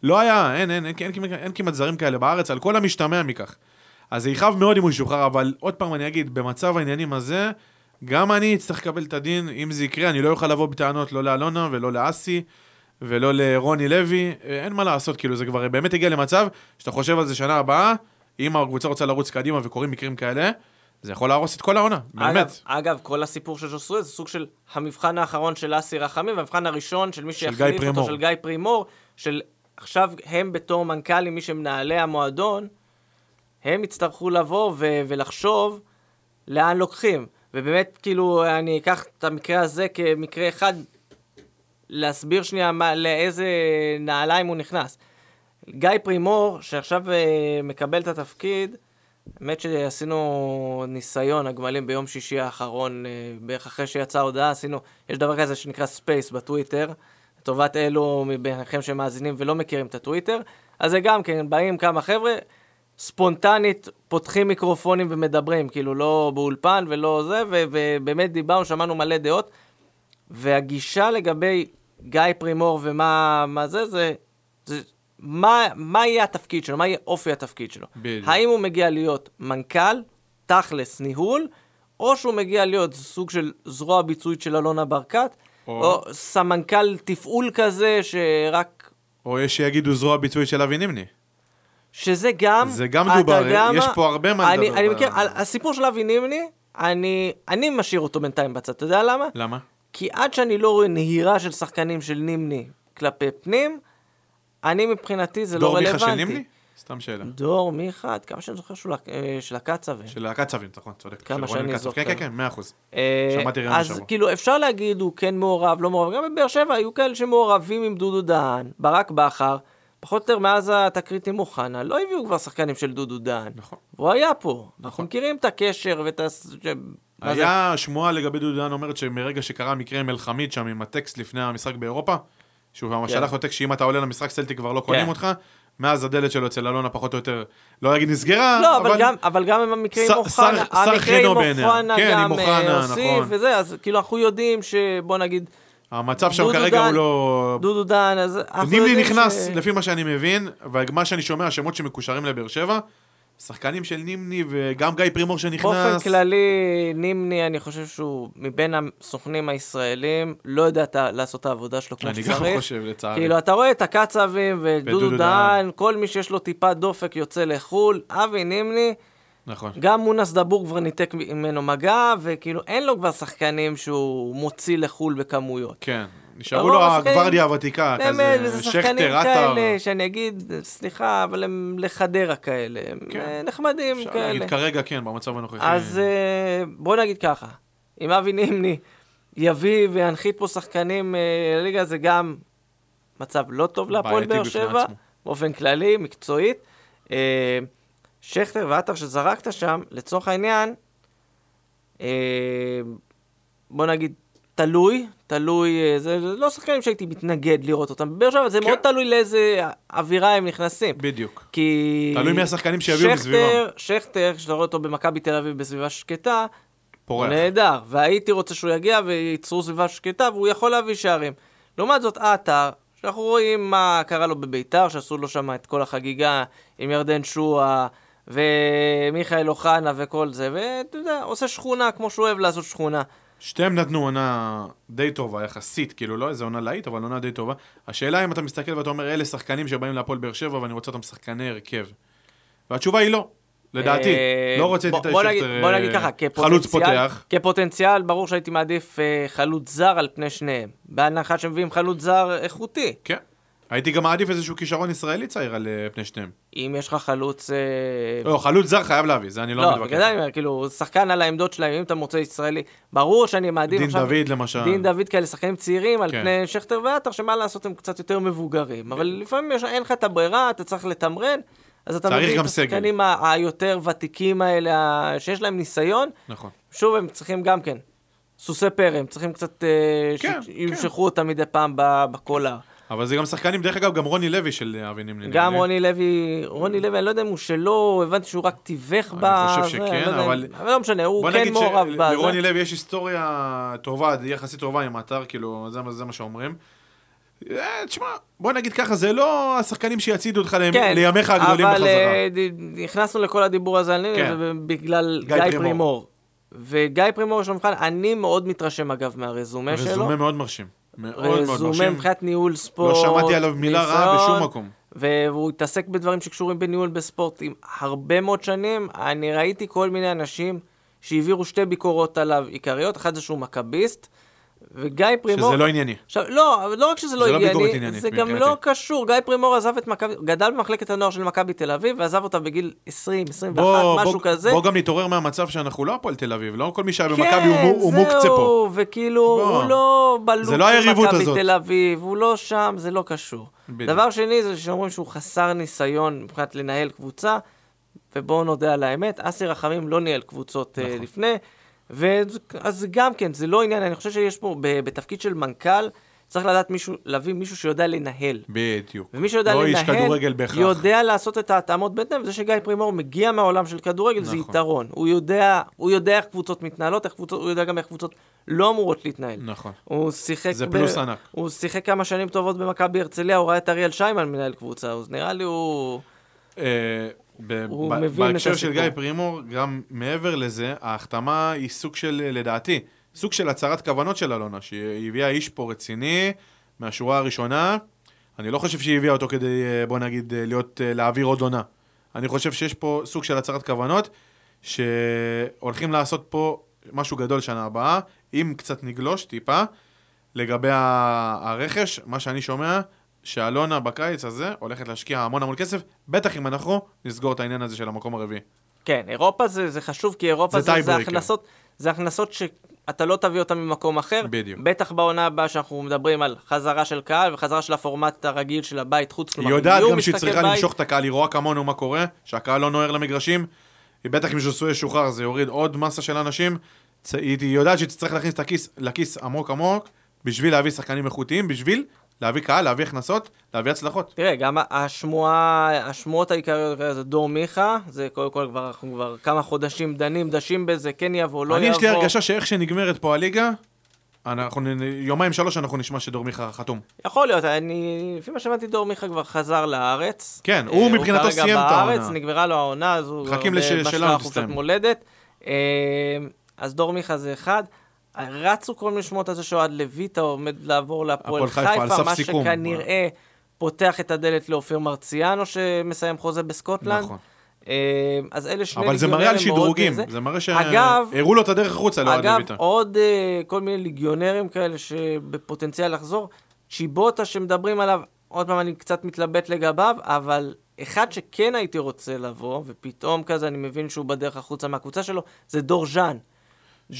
לא היה, אין, אין, אין, אין, אין, אין כמעט זרים כאלה בארץ, על כל המשתמע מכך. אז זה יכאב מאוד אם הוא ישוחרר, אבל עוד פעם אני אגיד, במצב העניינים הזה, גם אני אצטרך לקבל את הדין, אם זה יקרה, אני לא אוכל לבוא בטענות לא לאלונה ולא לאסי. ולא לרוני לוי, אה, אין מה לעשות, כאילו זה כבר באמת הגיע למצב שאתה חושב על זה שנה הבאה, אם הקבוצה רוצה לרוץ קדימה וקורים מקרים כאלה, זה יכול להרוס את כל העונה, אגב, באמת. אגב, כל הסיפור של ז'וסוי זה סוג של המבחן האחרון של אסי רחמים, והמבחן הראשון של מי שיחליף אותו. של גיא פרימור, של עכשיו הם בתור מנכ"לים, מי שמנהלי המועדון, הם יצטרכו לבוא ו- ולחשוב לאן לוקחים. ובאמת, כאילו, אני אקח את המקרה הזה כמקרה אחד, להסביר שנייה מה, לאיזה נעליים הוא נכנס. גיא פרימור, שעכשיו אה, מקבל את התפקיד, האמת שעשינו ניסיון, הגמלים ביום שישי האחרון, אה, בערך אחרי שיצאה ההודעה, עשינו, יש דבר כזה שנקרא Space בטוויטר, לטובת אלו מביניכם שמאזינים ולא מכירים את הטוויטר, אז זה גם כן, באים כמה חבר'ה, ספונטנית, פותחים מיקרופונים ומדברים, כאילו לא באולפן ולא זה, ובאמת דיברנו, שמענו מלא דעות, והגישה לגבי גיא פרימור ומה מה זה, זה, זה מה, מה יהיה התפקיד שלו, מה יהיה אופי התפקיד שלו. בדיוק. האם הוא מגיע להיות מנכ"ל, תכלס ניהול, או שהוא מגיע להיות סוג של זרוע ביצועית של אלונה ברקת, או- או, סמנכ"ל תפעול כזה שרק... או יש שיגידו זרוע ביצועית של אבי נימני. שזה גם... זה גם דובר, יודע יש? פה הרבה מה אני, לדבר אני ב- מכיר, על הסיפור של אבי נימני, אני, אני משאיר אותו בינתיים בצד, אתה יודע למה? למה? כי עד שאני לא רואה נהירה של שחקנים של נימני כלפי פנים, אני מבחינתי זה לא דור רלוונטי. מיכה של נימני? סתם שאלה. דור מיכה, עד כמה שאני זוכר שהוא אה, של הקצווה. של להקת צווים, נכון, צודק. כמה שאני. זוכר. כן, כן, כן, מאה אחוז. אה, שמעתי רעיון אז השבוע. כאילו אפשר להגיד הוא כן מעורב, לא מעורב, גם בבאר שבע היו כאלה שמעורבים עם דודו דהן, ברק בכר, פחות או יותר מאז התקרית עם אוחנה, לא הביאו כבר שחקנים של דודו דהן. נכון. והוא היה פה, אנחנו מכירים את הקשר ואת? היה שמועה לגבי דודו דהן אומרת שמרגע שקרה המקרה עם אלחמיד שם עם הטקסט לפני המשחק באירופה, שהוא ממש כן. שלח לו טקסט שאם אתה עולה למשחק סלטי כבר לא קונים כן. אותך, מאז הדלת שלו אצל אלונה פחות או יותר, לא להגיד נסגרה, לא, אבל גם, אבל גם עם המקרה עם אוחנה, המקרה עם. אוחנה כן, גם אוחנה, אה, הוסיף נכון. וזה, אז כאילו אנחנו יודעים שבוא נגיד, המצב שם כרגע דן- הוא לא... דודו דן, אז יודעים נכנס, ש- לפי מה שאני מבין, ומה שאני שומע, השמות שמקושרים לבאר שבע, שחקנים של נימני וגם גיא פרימור שנכנס. באופן כללי, נימני, אני חושב שהוא מבין הסוכנים הישראלים, לא יודע לעשות את העבודה שלו כמו אני גם שצריך. חושב, לצערי. כאילו, אתה רואה את הקצבים ודודו דהן. כל מי שיש לו טיפה דופק יוצא לחו"ל, אבי נימני, נכון. גם מונס דבור כבר ניתק ממנו מגע, וכאילו אין לו כבר שחקנים שהוא מוציא לחו"ל בכמויות. כן. נשארו לו הגוורדיה הוותיקה, כזה שכטר, עטר. שאני אגיד, סליחה, אבל הם לחדרה כאלה, הם כן. אה, נחמדים אפשר כאלה. להגיד כרגע כן, במצב הנוכחי. אז אה, בוא נגיד ככה, אם אבי נימני יביא וינחית פה שחקנים אה, לליגה, זה גם מצב לא טוב להפועל באר שבע. באופן כללי, מקצועית. שכטר ועטר שזרקת שם, לצורך העניין, בוא נגיד, תלוי, תלוי, אה, זה זה לא שחקנים שהייתי מתנגד לראות אותם בבאר שבע, זה כן. מאוד תלוי לאיזה אווירה הם נכנסים. בדיוק. כי... תלוי מי השחקנים שיביאו מסביבם. שכטר, כשאתה רואה אותו במכבי תל אביב בסביבה שקטה, פורח. נהדר. והייתי רוצה שהוא יגיע וייצרו סביבה שקטה, והוא יכול להביא שערים. לעומת זאת, עטר, שאנחנו רואים מה קרה לו בביתר, שעשו לו שם את כל החגיגה עם ירדן שועה, ומיכאל אוחנה וכל זה, ואתה יודע, עושה שכונה כמו שהוא אוהב לעשות שכונה. שתיהם נתנו עונה די טובה יחסית, כאילו לא איזה עונה להיט, אבל עונה די טובה. השאלה אם אתה מסתכל ואתה אומר, אלה שחקנים שבאים להפועל באר שבע ואני רוצה אותם שחקני הרכב. והתשובה היא לא, לדעתי. אה, לא רוצה את איתי אה, חלוץ פותח. כפוטנציאל, ברור שהייתי מעדיף אה, חלוץ זר על פני שניהם. בהנחה שמביאים חלוץ זר איכותי. כן. הייתי גם מעדיף איזשהו כישרון ישראלי צעיר על אה, פני שניהם. אם יש לך חלוץ... אה, לא, חלוץ זר חייב להביא, זה אני לא לא, מתווכח. בגלל זה אני אומר, כאילו, שחקן על העמדות שלהם, אם אתה מוצא ישראלי, ברור שאני מעדיף דין עכשיו... דוד למשל. דין דוד כאלה, שחקנים צעירים, על כן. פני שכטר ועטר, שמה לעשות, הם קצת יותר מבוגרים. אבל לפעמים יש- אין לך את הברירה, אתה צריך לתמרן, אז אתה מביא את. השחקנים ה- היותר ותיקים האלה, שיש להם ניסיון. נכון. שוב, הם צריכים גם כן, סוסי פרא, הם צריכים קצת... אה, כן, שימשכו אותם מדי פעם בקולר. אבל זה גם שחקנים, דרך אגב, גם רוני לוי של אה, אבי נימני. גם. רוני לוי, רוני לוי, אני לא יודע אם הוא שלו, הבנתי שהוא רק תיווך ב... אני חושב שכן, אני לא אבל- אבל לא משנה, הוא כן מעורב בזה. שלרוני לוי יש היסטוריה טובה, יחסית טובה עם האתר, כאילו, זה, מה- שאומרים. אה, תשמע, בוא נגיד ככה, זה לא השחקנים שיצעידו אותך כן, לימיך הגדולים אבל בחזרה. אה, ד- נכנסנו לכל הדיבור הזה נימני, כן. זה בגלל גיא גיא פרימור. פרימור. וגיא פרימור יש לו מבחן, אני מאוד מתרשם אגב מהרזומה שלו. רזומה מאוד מרשים. מאוד מאוד רזומה מרשים. מבחינת ניהול ספורט. לא שמעתי עליו מילה רעה בשום מקום. והוא התעסק בדברים שקשורים בניהול בספורט עם הרבה מאוד שנים. אני ראיתי כל מיני אנשים שהעבירו שתי ביקורות עליו עיקריות, אחת זה שהוא מכביסט, וגיא פרימור... שזה לא ענייני. עכשיו, לא, לא רק שזה לא זה לא ענייני, זה גם. לא קשור. גיא פרימור עזב את מכבי, גדל במחלקת הנוער של מכבי תל אביב, ועזב אותה בגיל 20, 21, בוא, משהו בוא, כזה. בוא גם נתעורר מהמצב שאנחנו לא הפועל תל אביב, לא כל מי שהיה כן, במכבי הוא, הוא מוקצה פה. וכאילו, בוא. הוא לא בלופ זה לא של היריבות מכבי הזאת. תל אביב, הוא לא שם, זה לא קשור. בדיוק. דבר שני, זה שאומרים שהוא חסר ניסיון מבחינת לנהל קבוצה, ובואו נודה על האמת, אסי רחמים לא ניהל קבוצות אה, נכון. לפני, ואז אז גם כן, זה לא עניין, אני חושב שיש פה, ב- בתפקיד של מנכ"ל, צריך לדעת מישהו, להביא מישהו שיודע לנהל. בדיוק. ומי שיודע לא לנהל, כדורגל בהכרח. יודע לעשות את ההתאמות בהתאם, וזה שגיא פרימור מגיע מהעולם של כדורגל, זה נכון. יתרון. הוא יודע, הוא יודע איך קבוצות מתנהלות, איך קבוצות, הוא יודע גם איך קבוצות לא אמורות להתנהל. נכון. הוא שיחק... זה ב- פלוס ענק. הוא שיחק כמה שנים טובות במכבי הרצליה, הוא ראה את אריאל שיימן מנהל קבוצה, אז נראה לי הוא... ב- הוא ב- מבין את בהקשר של הסיפור. גיא פרימור, גם מעבר לזה, ההחתמה היא סוג של, לדעתי, סוג של הצהרת כוונות של אלונה, שהיא הביאה איש פה רציני, מהשורה הראשונה. אני לא חושב שהיא הביאה אותו כדי, אה, בוא נגיד, אה, להיות, אה, להעביר עוד עונה. אני חושב שיש פה סוג של הצהרת כוונות, שהולכים לעשות פה משהו גדול שנה הבאה, אם קצת נגלוש טיפה, לגבי הרכש, מה שאני שומע, שאלונה בקיץ הזה הולכת להשקיע המון המון כסף, בטח אם אנחנו נסגור את העניין הזה של המקום הרביעי. כן, אירופה זה, זה חשוב, כי אירופה זה זה, זה. הכנסות, זה הכנסות שאתה לא תביא אותן ממקום אחר. בדיוק. בטח בעונה הבאה שאנחנו מדברים על חזרה של קהל וחזרה של הפורמט הרגיל של הבית חוץ. היא יודעת גם שהיא צריכה. למשוך את הקהל, היא רואה כמונו מה קורה, שהקהל לא נוהר למגרשים, היא בטח אם ז'וסוי ישוחרר זה יוריד עוד מסה של אנשים, היא יודעת שהיא תצטרך להכניס את הכיס לכיס עמוק עמוק, בשביל להביא שחקנים איכותיים, בשביל להביא קהל, להביא הכנסות, להביא הצלחות. תראה, גם השמועה, השמועות העיקריות זה דור מיכה, זה קודם כל כבר, אנחנו כבר כמה חודשים דנים, דשים בזה, כן יבוא, לא אני יבוא. יש לי הרגשה שאיך שנגמרת פה הליגה, אנחנו, יומיים שלוש אנחנו נשמע שדור מיכה חתום. יכול להיות, אני, לפי מה שהבנתי, דור מיכה כבר חזר לארץ. כן, אה, הוא מבחינתו סיים את כרגע בארץ, העונה. נגמרה לו העונה, אז הוא... מחכים כבר לש- ב- שלנו בשלב חופשת תסתיים. מולדת. אה, אז דור מיכה זה אחד. רצו כל מיני שמות על זה שאוהד לויטה עומד לעבור להפועל הפועל חיפה, חיפה, מה סיכום. שכנראה פותח את הדלת לאופיר מרציאנו שמסיים חוזה בסקוטלנד. נכון. אה, אז אלה שני אבל זה מראה על שדרוגים, זה. זה מראה אגב- שהראו לו את הדרך החוצה לאוהד אגב, לויטה. עוד אה, כל מיני ליגיונרים כאלה שבפוטנציאל לחזור. צ'יבוטה שמדברים עליו, עוד פעם אני קצת מתלבט לגביו, אבל אחד שכן הייתי רוצה לבוא, ופתאום כזה אני מבין שהוא בדרך החוצה מהקבוצה שלו, זה דור ז'אן.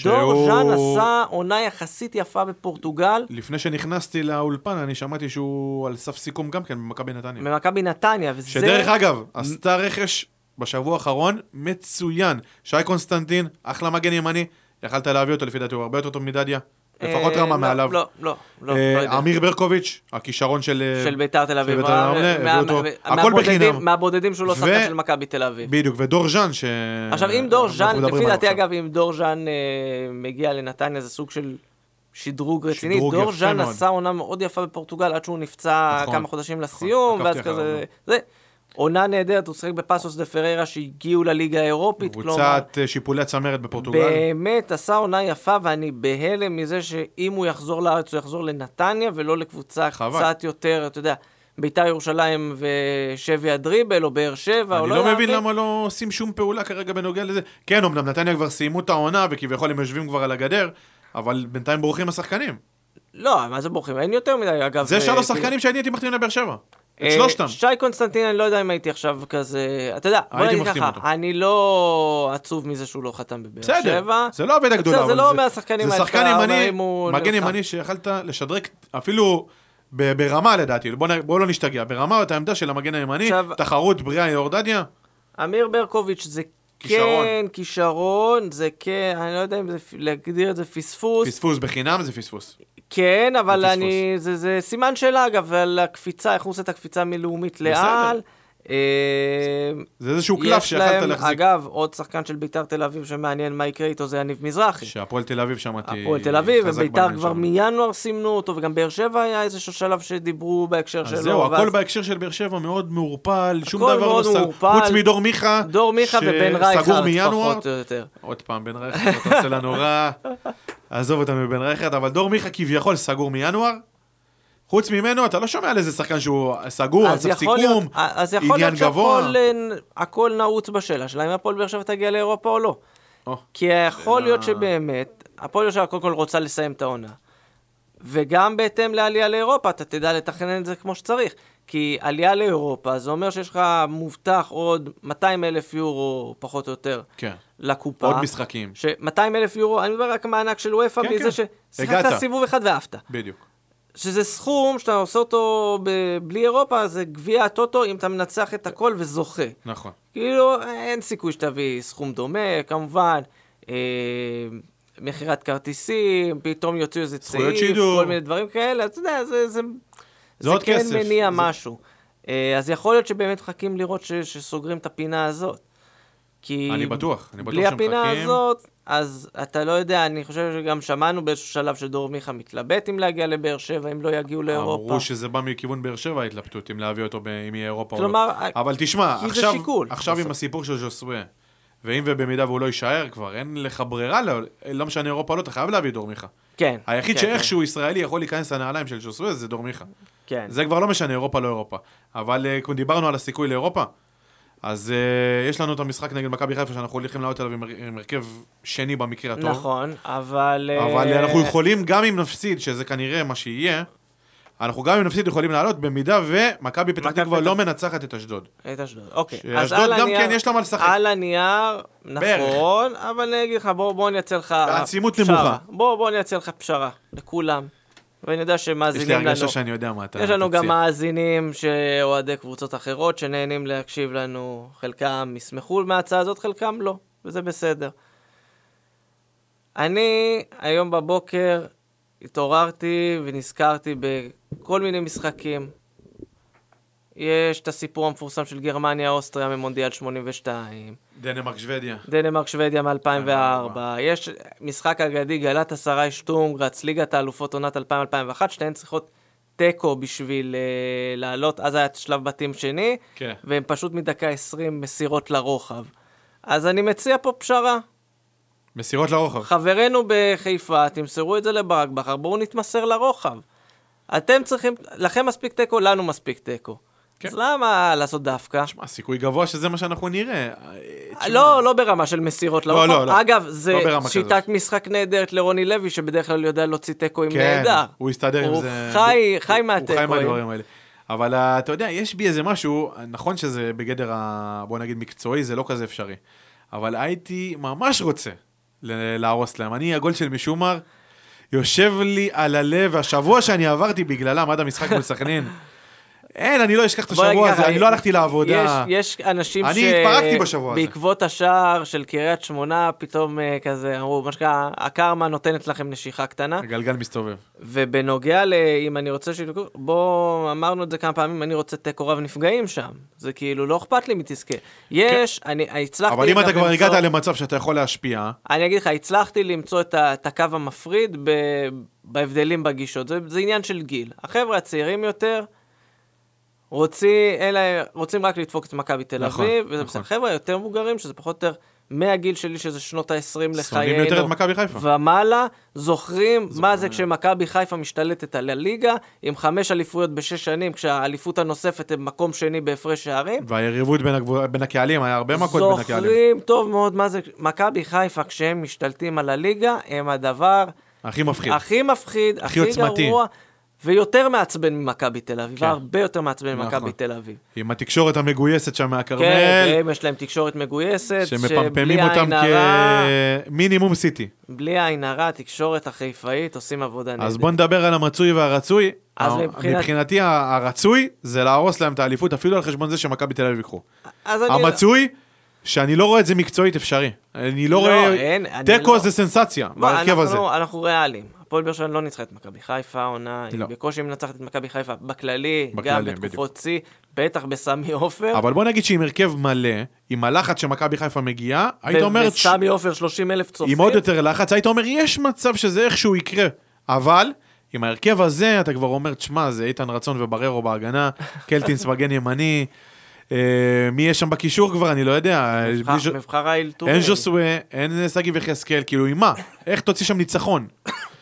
דור ז'אן עשה עונה יחסית יפה בפורטוגל, לפני שנכנסתי לאולפן, אני שמעתי שהוא על סף סיכום גם כן במכבי נתניה. ממכבי נתניה, וזה... שדרך אגב, עשתה רכש בשבוע האחרון מצוין. שי קונסטנטין, אחלה מגן ימני, יכלת להביא אותו לפי דעתי, הוא הרבה יותר טוב מדדיה. לפחות אה, רמה לא, מעליו. לא, לא, לא, אה, לא. אמיר ברקוביץ', הכישרון של... אה, של ביתר תל אביב. של ביתר אותו. מה- הכל בחינם. מהבודדים שהוא לא שחקן של מכבי תל אביב. בדיוק, ודור ז'אן, ש... עכשיו, אם דור ז'אן, לפי דעתי. אגב, אם דור ז'אן מגיע לנתניה, זה סוג של שדרוג רציני. דור ז'אן. עשה עונה מאוד יפה בפורטוגל, עד שהוא נפצע נכון, כמה חודשים לסיום, עקבתי ואז כזה... עונה נהדרת, הוא שיחק בפסוס דה פריירה שהגיעו לליגה האירופית. קבוצת אה, שיפולי הצמרת בפורטוגל. באמת עשה עונה יפה, ואני בהלם מזה שאם הוא יחזור לארץ, הוא יחזור לנתניה, ולא לקבוצה חבל. קצת יותר, אתה יודע, ביתר ירושלים ושבי הדריבל, או באר שבע, או אני לא לא יודע מבין. למה לא עושים שום פעולה כרגע בנוגע לזה. כן, אמנם נתניה כבר סיימו את העונה, וכביכול הם יושבים כבר על הגדר, אבל בינתיים בורחים השחקנים. לא, מה זה בורחים? אין יותר מדי, אגב. זה אה, שלוש כאילו- שחקנים שאני הייתי מחתים לבאר שבע. את אה, שלושתם. שי קונסטנטין, אני לא יודע אם הייתי עכשיו כזה... אתה יודע, בוא נגיד ככה. אני לא עצוב מזה שהוא לא חתם בבאר שבע. בסדר, זה לא אבדה גדולה. בסדר, זה לא מהשחקנים זה האלה שחקן שאתה אומר ימני, הוא מגן. ימני שיכלת לשדרג אפילו ברמה לדעתי, בוא נ- בוא לא נשתגע, ברמה את העמדה של המגן הימני, תחרות בריאה יורדדיה, אמיר ברקוביץ' זה כישרון. כן כישרון, זה כן, אני לא יודע אם זה, להגדיר את זה פספוס. פספוס בחינם זה פספוס. כן, אבל. אני, זה, זה סימן שאלה, אגב, על הקפיצה, איך הוא עושה את הקפיצה מלאומית לעל. אה, זה איזשהו קלף שיכלת להחזיק. אגב, עוד שחקן של ביתר תל אביב שמעניין מה יקרה איתו זה יניב מזרחי. שהפועל תל אביב שמעתי הפועל תל אביב, וביתר כבר שם. מינואר סימנו אותו, וגם באר שבע היה איזשהו שלב שדיברו בהקשר שלו. אז זהו, הכל בהקשר של באר שבע מאוד מעורפל, שום דבר לא סגור. חוץ מדור מיכה, דור מיכה ובן רייכרד. פחות או יותר. עוד פעם, בן רייכרד, אתה עושה לנו רע, עזוב אותנו מבן רייכרד, אבל דור מיכה כביכול סגור מינואר. חוץ ממנו, אתה לא שומע על איזה שחקן שהוא סגור, על סף יכול להיות- סיכום, אז יכול עניין להיות גבוה. שהכל אה, נעוץ בשאלה שלה, אם הפועל באר שבע תגיע לאירופה או לא. או, כי יכול שאלה- להיות שבאמת, הפועל באר שבע קודם כל רוצה לסיים את העונה. וגם בהתאם לעלייה לאירופה, אתה תדע לתכנן את זה כמו שצריך. כי עלייה לאירופה, זה אומר שיש לך מובטח עוד 200 אלף יורו, פחות או יותר, כן, לקופה. עוד משחקים, ש-200 אלף יורו, אני מדבר רק מענק של וופא, כן, מזה כן. ששיחקת. סיבוב אחד ועפת. בדיוק. שזה סכום שאתה עושה אותו ב- בלי אירופה, זה גביע הטוטו אם אתה מנצח את הכל וזוכה. נכון. כאילו, אין סיכוי שתביא סכום דומה, כמובן. אה, מכירת כרטיסים, פתאום יוציאו איזה צעיף. כל מיני דברים כאלה, אתה יודע, זה, זה, זה עוד כן כסף. מניע זה- משהו. אה, אז יכול להיות שבאמת מחכים לראות ש, שסוגרים את הפינה הזאת. כי אני בטוח, אני בטוח בלי הפינה שמחכים. הזאת, אז אתה לא יודע, אני חושב שגם שמענו באיזשהו שלב שדור מיכה מתלבט אם להגיע לבאר שבע, אם לא יגיעו לאירופה. אמרו שזה בא מכיוון באר שבע ההתלבטות, אם להביא אותו ב- אם יהיה אירופה או לא. כלומר, אבל תשמע, עכשיו, עכשיו. עם הסיפור של ז'וסווה, ואם ובמידה והוא לא יישאר כבר, אין לך ברירה, לא, לא משנה אירופה לא, אתה חייב להביא דור מיכה. כן. היחיד כן, שאיכשהו ישראלי יכול להיכנס לנעליים של ז'וסווה זה דור מיכה. כן. זה כבר לא משנה, אירופה לא אירופה. אבל אה, כמו דיברנו על הסיכוי לאירופה, אז uh, יש לנו את המשחק נגד מכבי חיפה שאנחנו הולכים לעלות עליו עם, הרכב שני במקרה הטוב. נכון, אבל... אבל אה, אנחנו יכולים, גם אם נפסיד, שזה כנראה מה שיהיה, אנחנו גם אם נפסיד יכולים לעלות, במידה ומכבי פתח תקווה לא מנצחת את אשדוד. את אשדוד, אוקיי. על גם כן יש לה מה לשחק. על הנייר. נכון, אבל אני אגיד לך, בוא בוא אני אציע לך בעצימות פשרה. נמוכה. בוא בוא אני אציע לך פשרה, לכולם. ואני יודע יש לי שמאזינים לנו. הרגשה שאני יודע מה אתה יש לנו גם. מאזינים שאוהדי קבוצות אחרות שנהנים להקשיב לנו, חלקם ישמחו מההצעה הזאת, חלקם לא, וזה בסדר. אני היום בבוקר התעוררתי ונזכרתי בכל מיני משחקים. יש את הסיפור המפורסם של גרמניה-אוסטריה ממונדיאל 82, דנמרק, שוודיה. דנמרק-שוודיה מ-2004, יש משחק אגדי, גלת אסריי שטורמגרץ, ליגת האלופות עונת 2000-2001, שתיהן צריכות תיקו בשביל uh, לעלות, אז היה שלב בתים שני, כן. והן פשוט מדקה 20 מסירות לרוחב. אז אני מציע פה פשרה. מסירות לרוחב. חברינו בחיפה, תמסרו את זה לברק בכר, בואו נתמסר לרוחב. אתם צריכים, לכם מספיק תיקו, לנו מספיק תיקו. כן. אז למה לעשות דווקא? שמע, סיכוי גבוה שזה מה שאנחנו נראה. תשמע, לא, לא ברמה של מסירות לא, לרוחב. לא, לא. אגב, זה לא שיטת כזאת. משחק נהדרת לרוני לוי, שבדרך כלל יודע להוציא תיקו עם כן, נהדר. הוא הסתדר עם הוא זה. חי- חי הוא מהתיקואים. חי מהדברים האלה. אבל אה, אתה יודע, יש בי איזה משהו, נכון שזה בגדר ה... בוא נגיד מקצועי, זה לא כזה אפשרי. אבל הייתי ממש רוצה להרוס להם. אני, הגול של משומר, יושב לי על הלב, והשבוע שאני עברתי בגללם עד המשחק מול סכנין, אין, אני לא אשכח את השבוע הזה, אני לא הלכתי לעבודה. יש, אנשים אני ש... התפרקתי בשבוע הזה. בעקבות השער של קריית שמונה, פתאום אה, כזה, אמרו, מה שנקרא, הקרמה נותנת לכם נשיכה קטנה. הגלגל מסתובב. ובנוגע ל... אם אני רוצה שתקעו, בוא, אמרנו את זה כמה פעמים, אני רוצה תיקו רב נפגעים שם. זה כאילו, לא אכפת לי מי תזכה. יש, אני אני הצלחתי... כן. אבל אם אתה כבר הגעת למצב שאתה יכול להשפיע, אני אגיד לך, הצלחתי למצוא את, הקו המפריד בהבדלים בגישות. זה עניין של גיל. החבר'ה הצעירים יותר רוצים, אלה, רוצים רק לדפוק את מכבי תל נכון, אביב, וזה נכון. בסדר. חבר'ה יותר מבוגרים, שזה פחות או יותר מהגיל שלי, שזה שנות ה-20 שונאים לחיינו. יותר את מכבי חיפה. ומעלה, זוכרים מה זה כשמכבי חיפה משתלטת על הליגה, עם חמש אליפויות בשש שנים, כשהאליפות הנוספת הם מקום שני בהפרש שערים. והיריבות בין, הגבול, בין הקהלים, היה הרבה מכות בין הקהלים. זוכרים טוב מאוד מה זה, מכבי חיפה, כשהם משתלטים על הליגה, הם הדבר הכי מפחיד. הכי מפחיד, הכי הכי עוצמתי. גרוע, ויותר מעצבן ממכבי תל אביב, כן. הרבה יותר מעצבן נכון. ממכבי תל אביב. עם התקשורת המגויסת שם מהכרמל, כן, והם יש להם תקשורת מגויסת, שמפמפמים אותם כמינימום סיטי. בלי עין הרע, התקשורת החיפאית עושים עבודה נהדרת. אז בוא נדבר על המצוי והרצוי. אז מבחינת- מבחינתי הרצוי זה להרוס להם את האליפות, אפילו על חשבון זה שמכבי תל אביב ייקחו. אני- המצוי, שאני לא רואה את זה מקצועית אפשרי. אני לא לא, רואה... תיקו לא- זה סנסציה, בהרכב הזה. אנחנו- אנחנו ריאליים. הפועל באר שבע לא ניצחה את מכבי חיפה העונה, היא לא. בקושי מנצחת את מכבי חיפה בכללי, גם בכללי, בתקופות שיא, בטח בסמי עופר. אבל בוא נגיד שעם הרכב מלא, עם הלחץ שמכבי חיפה מגיעה, היית אומר... וסמי עופר 30 אלף צופים. עם עוד יותר לחץ, היית אומר, יש מצב שזה איכשהו יקרה. אבל, עם ההרכב הזה, אתה כבר אומר, תשמע, זה איתן רצון ובררו בהגנה, קלטינס מגן ימני, אה, מי יש שם בקישור כבר, אני לא יודע. מבחר- האלתורים. אין ז'וסווה, אין שגיב יחזקאל, כאילו, עם מה? איך תוציא שם ניצחון?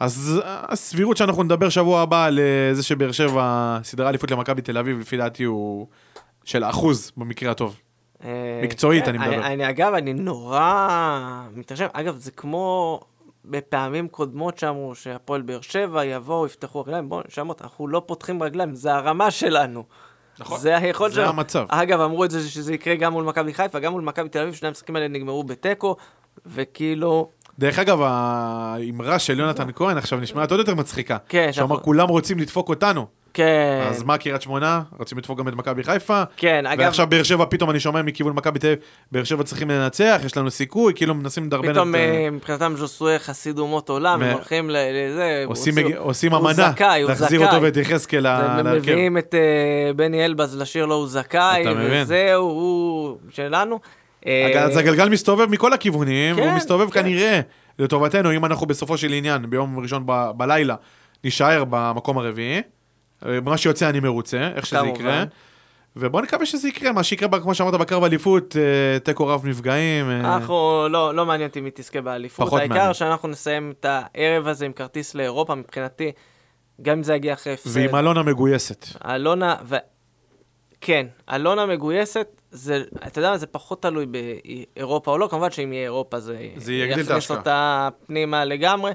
אז הסבירות שאנחנו נדבר שבוע הבא על אה, זה שבאר שבע סדרה אליפות למכבי תל אביב, לפי דעתי הוא של אחוז במקרה הטוב. אה, מקצועית, כן, אני מדבר. אני, אגב, אני נורא מתרשם. אגב, זה כמו בפעמים קודמות שאמרו שהפועל באר שבע יבואו, יפתחו רגליים. בואו, שמות, אנחנו לא פותחים רגליים, זה הרמה שלנו. נכון. זה היכולת זה שלנו. המצב. אגב, אמרו את זה שזה יקרה גם מול מכבי חיפה, גם מול מכבי תל אביב, שני המשחקים האלה נגמרו בתיקו, וכאילו... דרך אגב, האמרה של יונתן כהן עכשיו נשמעת עוד יותר מצחיקה. כן, שאמר, שאנחנו- כולם רוצים לדפוק אותנו. כן. אז מה קריית שמונה? רוצים לדפוק גם את מכבי חיפה? כן, אגב, ועכשיו באר שבע, פתאום אני שומע מכיוון מכבי תל אביב, באר שבע צריכים לנצח, יש לנו סיכוי, כאילו מנסים לדרבן פתאום את... אה, מבחינתם ז'וסוי חסיד אומות עולם, הם הולכים לזה, עושים, אמנה, להחזיר. אותו ואת יחזקאל להרכב. מביאים את אה, בני אלבז לשיר לו הוא זכאי. וזהו, הוא שלנו. אה, אז הגלגל מסתובב מכל הכיוונים, כן, והוא מסתובב כן. כנראה לטובתנו, אם אנחנו בסופו של עניין, ביום ראשון ב- בלילה, נישאר במקום הרביעי. אה, מה שיוצא אני מרוצה, איך שזה. יקרה. ובוא נקווה שזה יקרה, מה שיקרה, כמו שאמרת, בקרב אליפות, אה, תיקו רב נפגעים. אה, אנחנו, לא, לא מעניין אותי מי תזכה באליפות, העיקר מעניין. שאנחנו נסיים את הערב הזה עם כרטיס לאירופה, מבחינתי, גם אם זה יגיע אחרי הפסד. ועם אלונה מגויסת. אלונה, ו... כן, אלונה מגויסת, זה, אתה יודע מה, זה פחות תלוי באירופה או לא, כמובן שאם יהיה אירופה זה, זה יכניס. אותה פנימה לגמרי,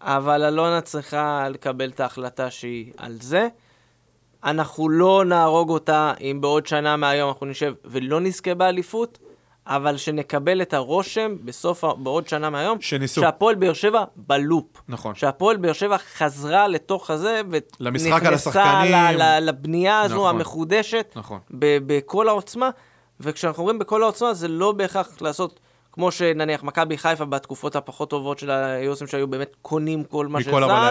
אבל אלונה צריכה לקבל את ההחלטה שהיא על זה. אנחנו לא נהרוג אותה אם בעוד שנה מהיום אנחנו נשב ולא נזכה באליפות, אבל שנקבל את הרושם בסוף, בעוד שנה מהיום, שניסו. שהפועל באר שבע בלופ. נכון. שהפועל באר שבע חזרה לתוך הזה. ל- ל- לבנייה הזו נכון. המחודשת, נכון. ב- בכל העוצמה, וכשאנחנו אומרים בכל העוצמה, זה לא בהכרח לעשות, כמו שנניח מכבי חיפה בתקופות הפחות טובות של היוסים שהיו באמת קונים כל מה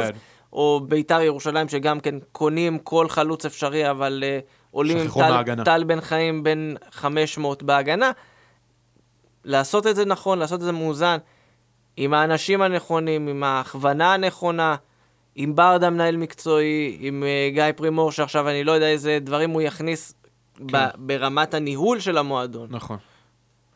שזז. או ביתר ירושלים שגם כן קונים כל חלוץ אפשרי, אבל uh, עולים עם טל. טל בן חיים בין 500 בהגנה. לעשות את זה נכון, לעשות את זה מאוזן, עם האנשים הנכונים, עם ההכוונה הנכונה, עם ברדה מנהל מקצועי, עם uh, גיא פרימור, שעכשיו אני לא יודע איזה דברים הוא יכניס כן. ב- ברמת הניהול של המועדון. נכון.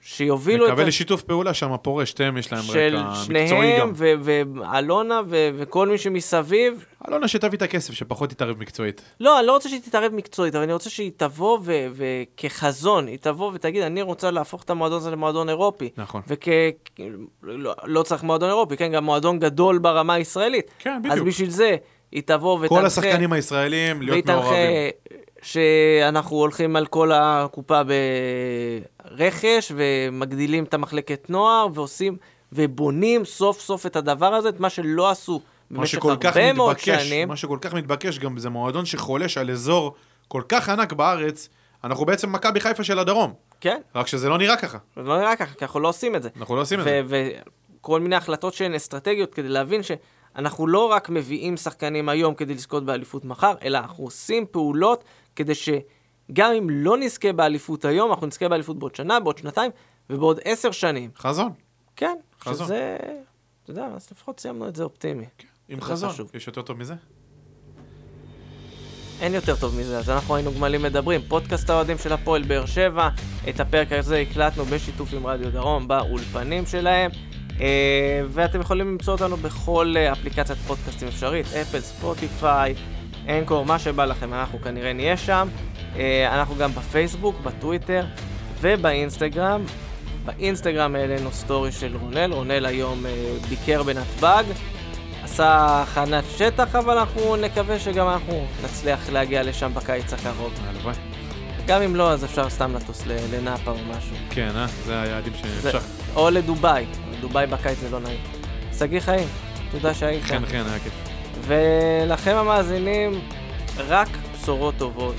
שיובילו את מקווה. לשיתוף פעולה שם פורה, שתיהם יש להם של רקע מקצועי שניהם, גם. ו- ואלונה, ו- וכל מי שמסביב. אלונה שתביא את הכסף, שפחות תתערב מקצועית. לא, אני לא רוצה שהיא תתערב מקצועית, אבל אני רוצה שהיא תבוא ו- וכחזון, היא תבוא ותגיד, אני רוצה להפוך את המועדון הזה למועדון אירופי. נכון. וכ... לא, לא צריך מועדון אירופי, כן, גם מועדון גדול ברמה הישראלית. כן, אז בדיוק. בשביל זה, היא תבוא ותנחה... כל השחקנים הישראלים להיות מעורבים. שאנחנו הולכים על כל הקופה ברכש, ומגדילים את המחלקת נוער, ועושים, ובונים סוף סוף את הדבר הזה, את מה שלא עשו במשך הרבה מאוד שנים. מה שכל כך מתבקש גם זה מועדון שחולש על אזור כל כך ענק בארץ, אנחנו בעצם מכבי חיפה של הדרום. כן, רק שזה לא נראה ככה. זה לא נראה ככה, כי אנחנו לא עושים את זה. אנחנו לא עושים את זה. וכל מיני החלטות שהן אסטרטגיות כדי להבין שאנחנו לא רק מביאים שחקנים היום כדי לזכות באליפות מחר, אלא אנחנו עושים פעולות כדי שגם אם לא נזכה באליפות היום, אנחנו נזכה באליפות בעוד שנה, בעוד שנתיים ובעוד עשר שנים. חזון. כן, חזון. שזה, אתה יודע, אז לפחות סיימנו את זה אופטימי. עם זה חזון. חשוב. יש יותר טוב מזה? אין יותר טוב מזה, אז אנחנו היינו גמלים מדברים. פודקאסט האוהדים של הפועל באר שבע, את הפרק הזה הקלטנו בשיתוף עם רדיו דרום באולפנים שלהם. אה, ואתם יכולים למצוא אותנו בכל אה, אפליקציית פודקאסטים אפשרית, אפל, ספוטיפיי, Anchor, מה שבא לכם, אנחנו כנראה נהיה שם. אה, אנחנו גם בפייסבוק, בטוויטר ובאינסטגרם. באינסטגרם העלינו story של רונל, רונל היום ביקר בנתב"ג. עשה הכנת שטח, אבל אנחנו נקווה שגם אנחנו נצליח להגיע לשם בקיץ הקרוב. הלוואי. גם אם לא, אז אפשר סתם לטוס לנאפה או משהו. כן, אה? זה היעדים שאפשר. או לדובאי. דובאי בקיץ זה לא נעים. שגיא חיים, תודה שהיית. חן חן, היה כיף. ולכם המאזינים, רק בשורות טובות.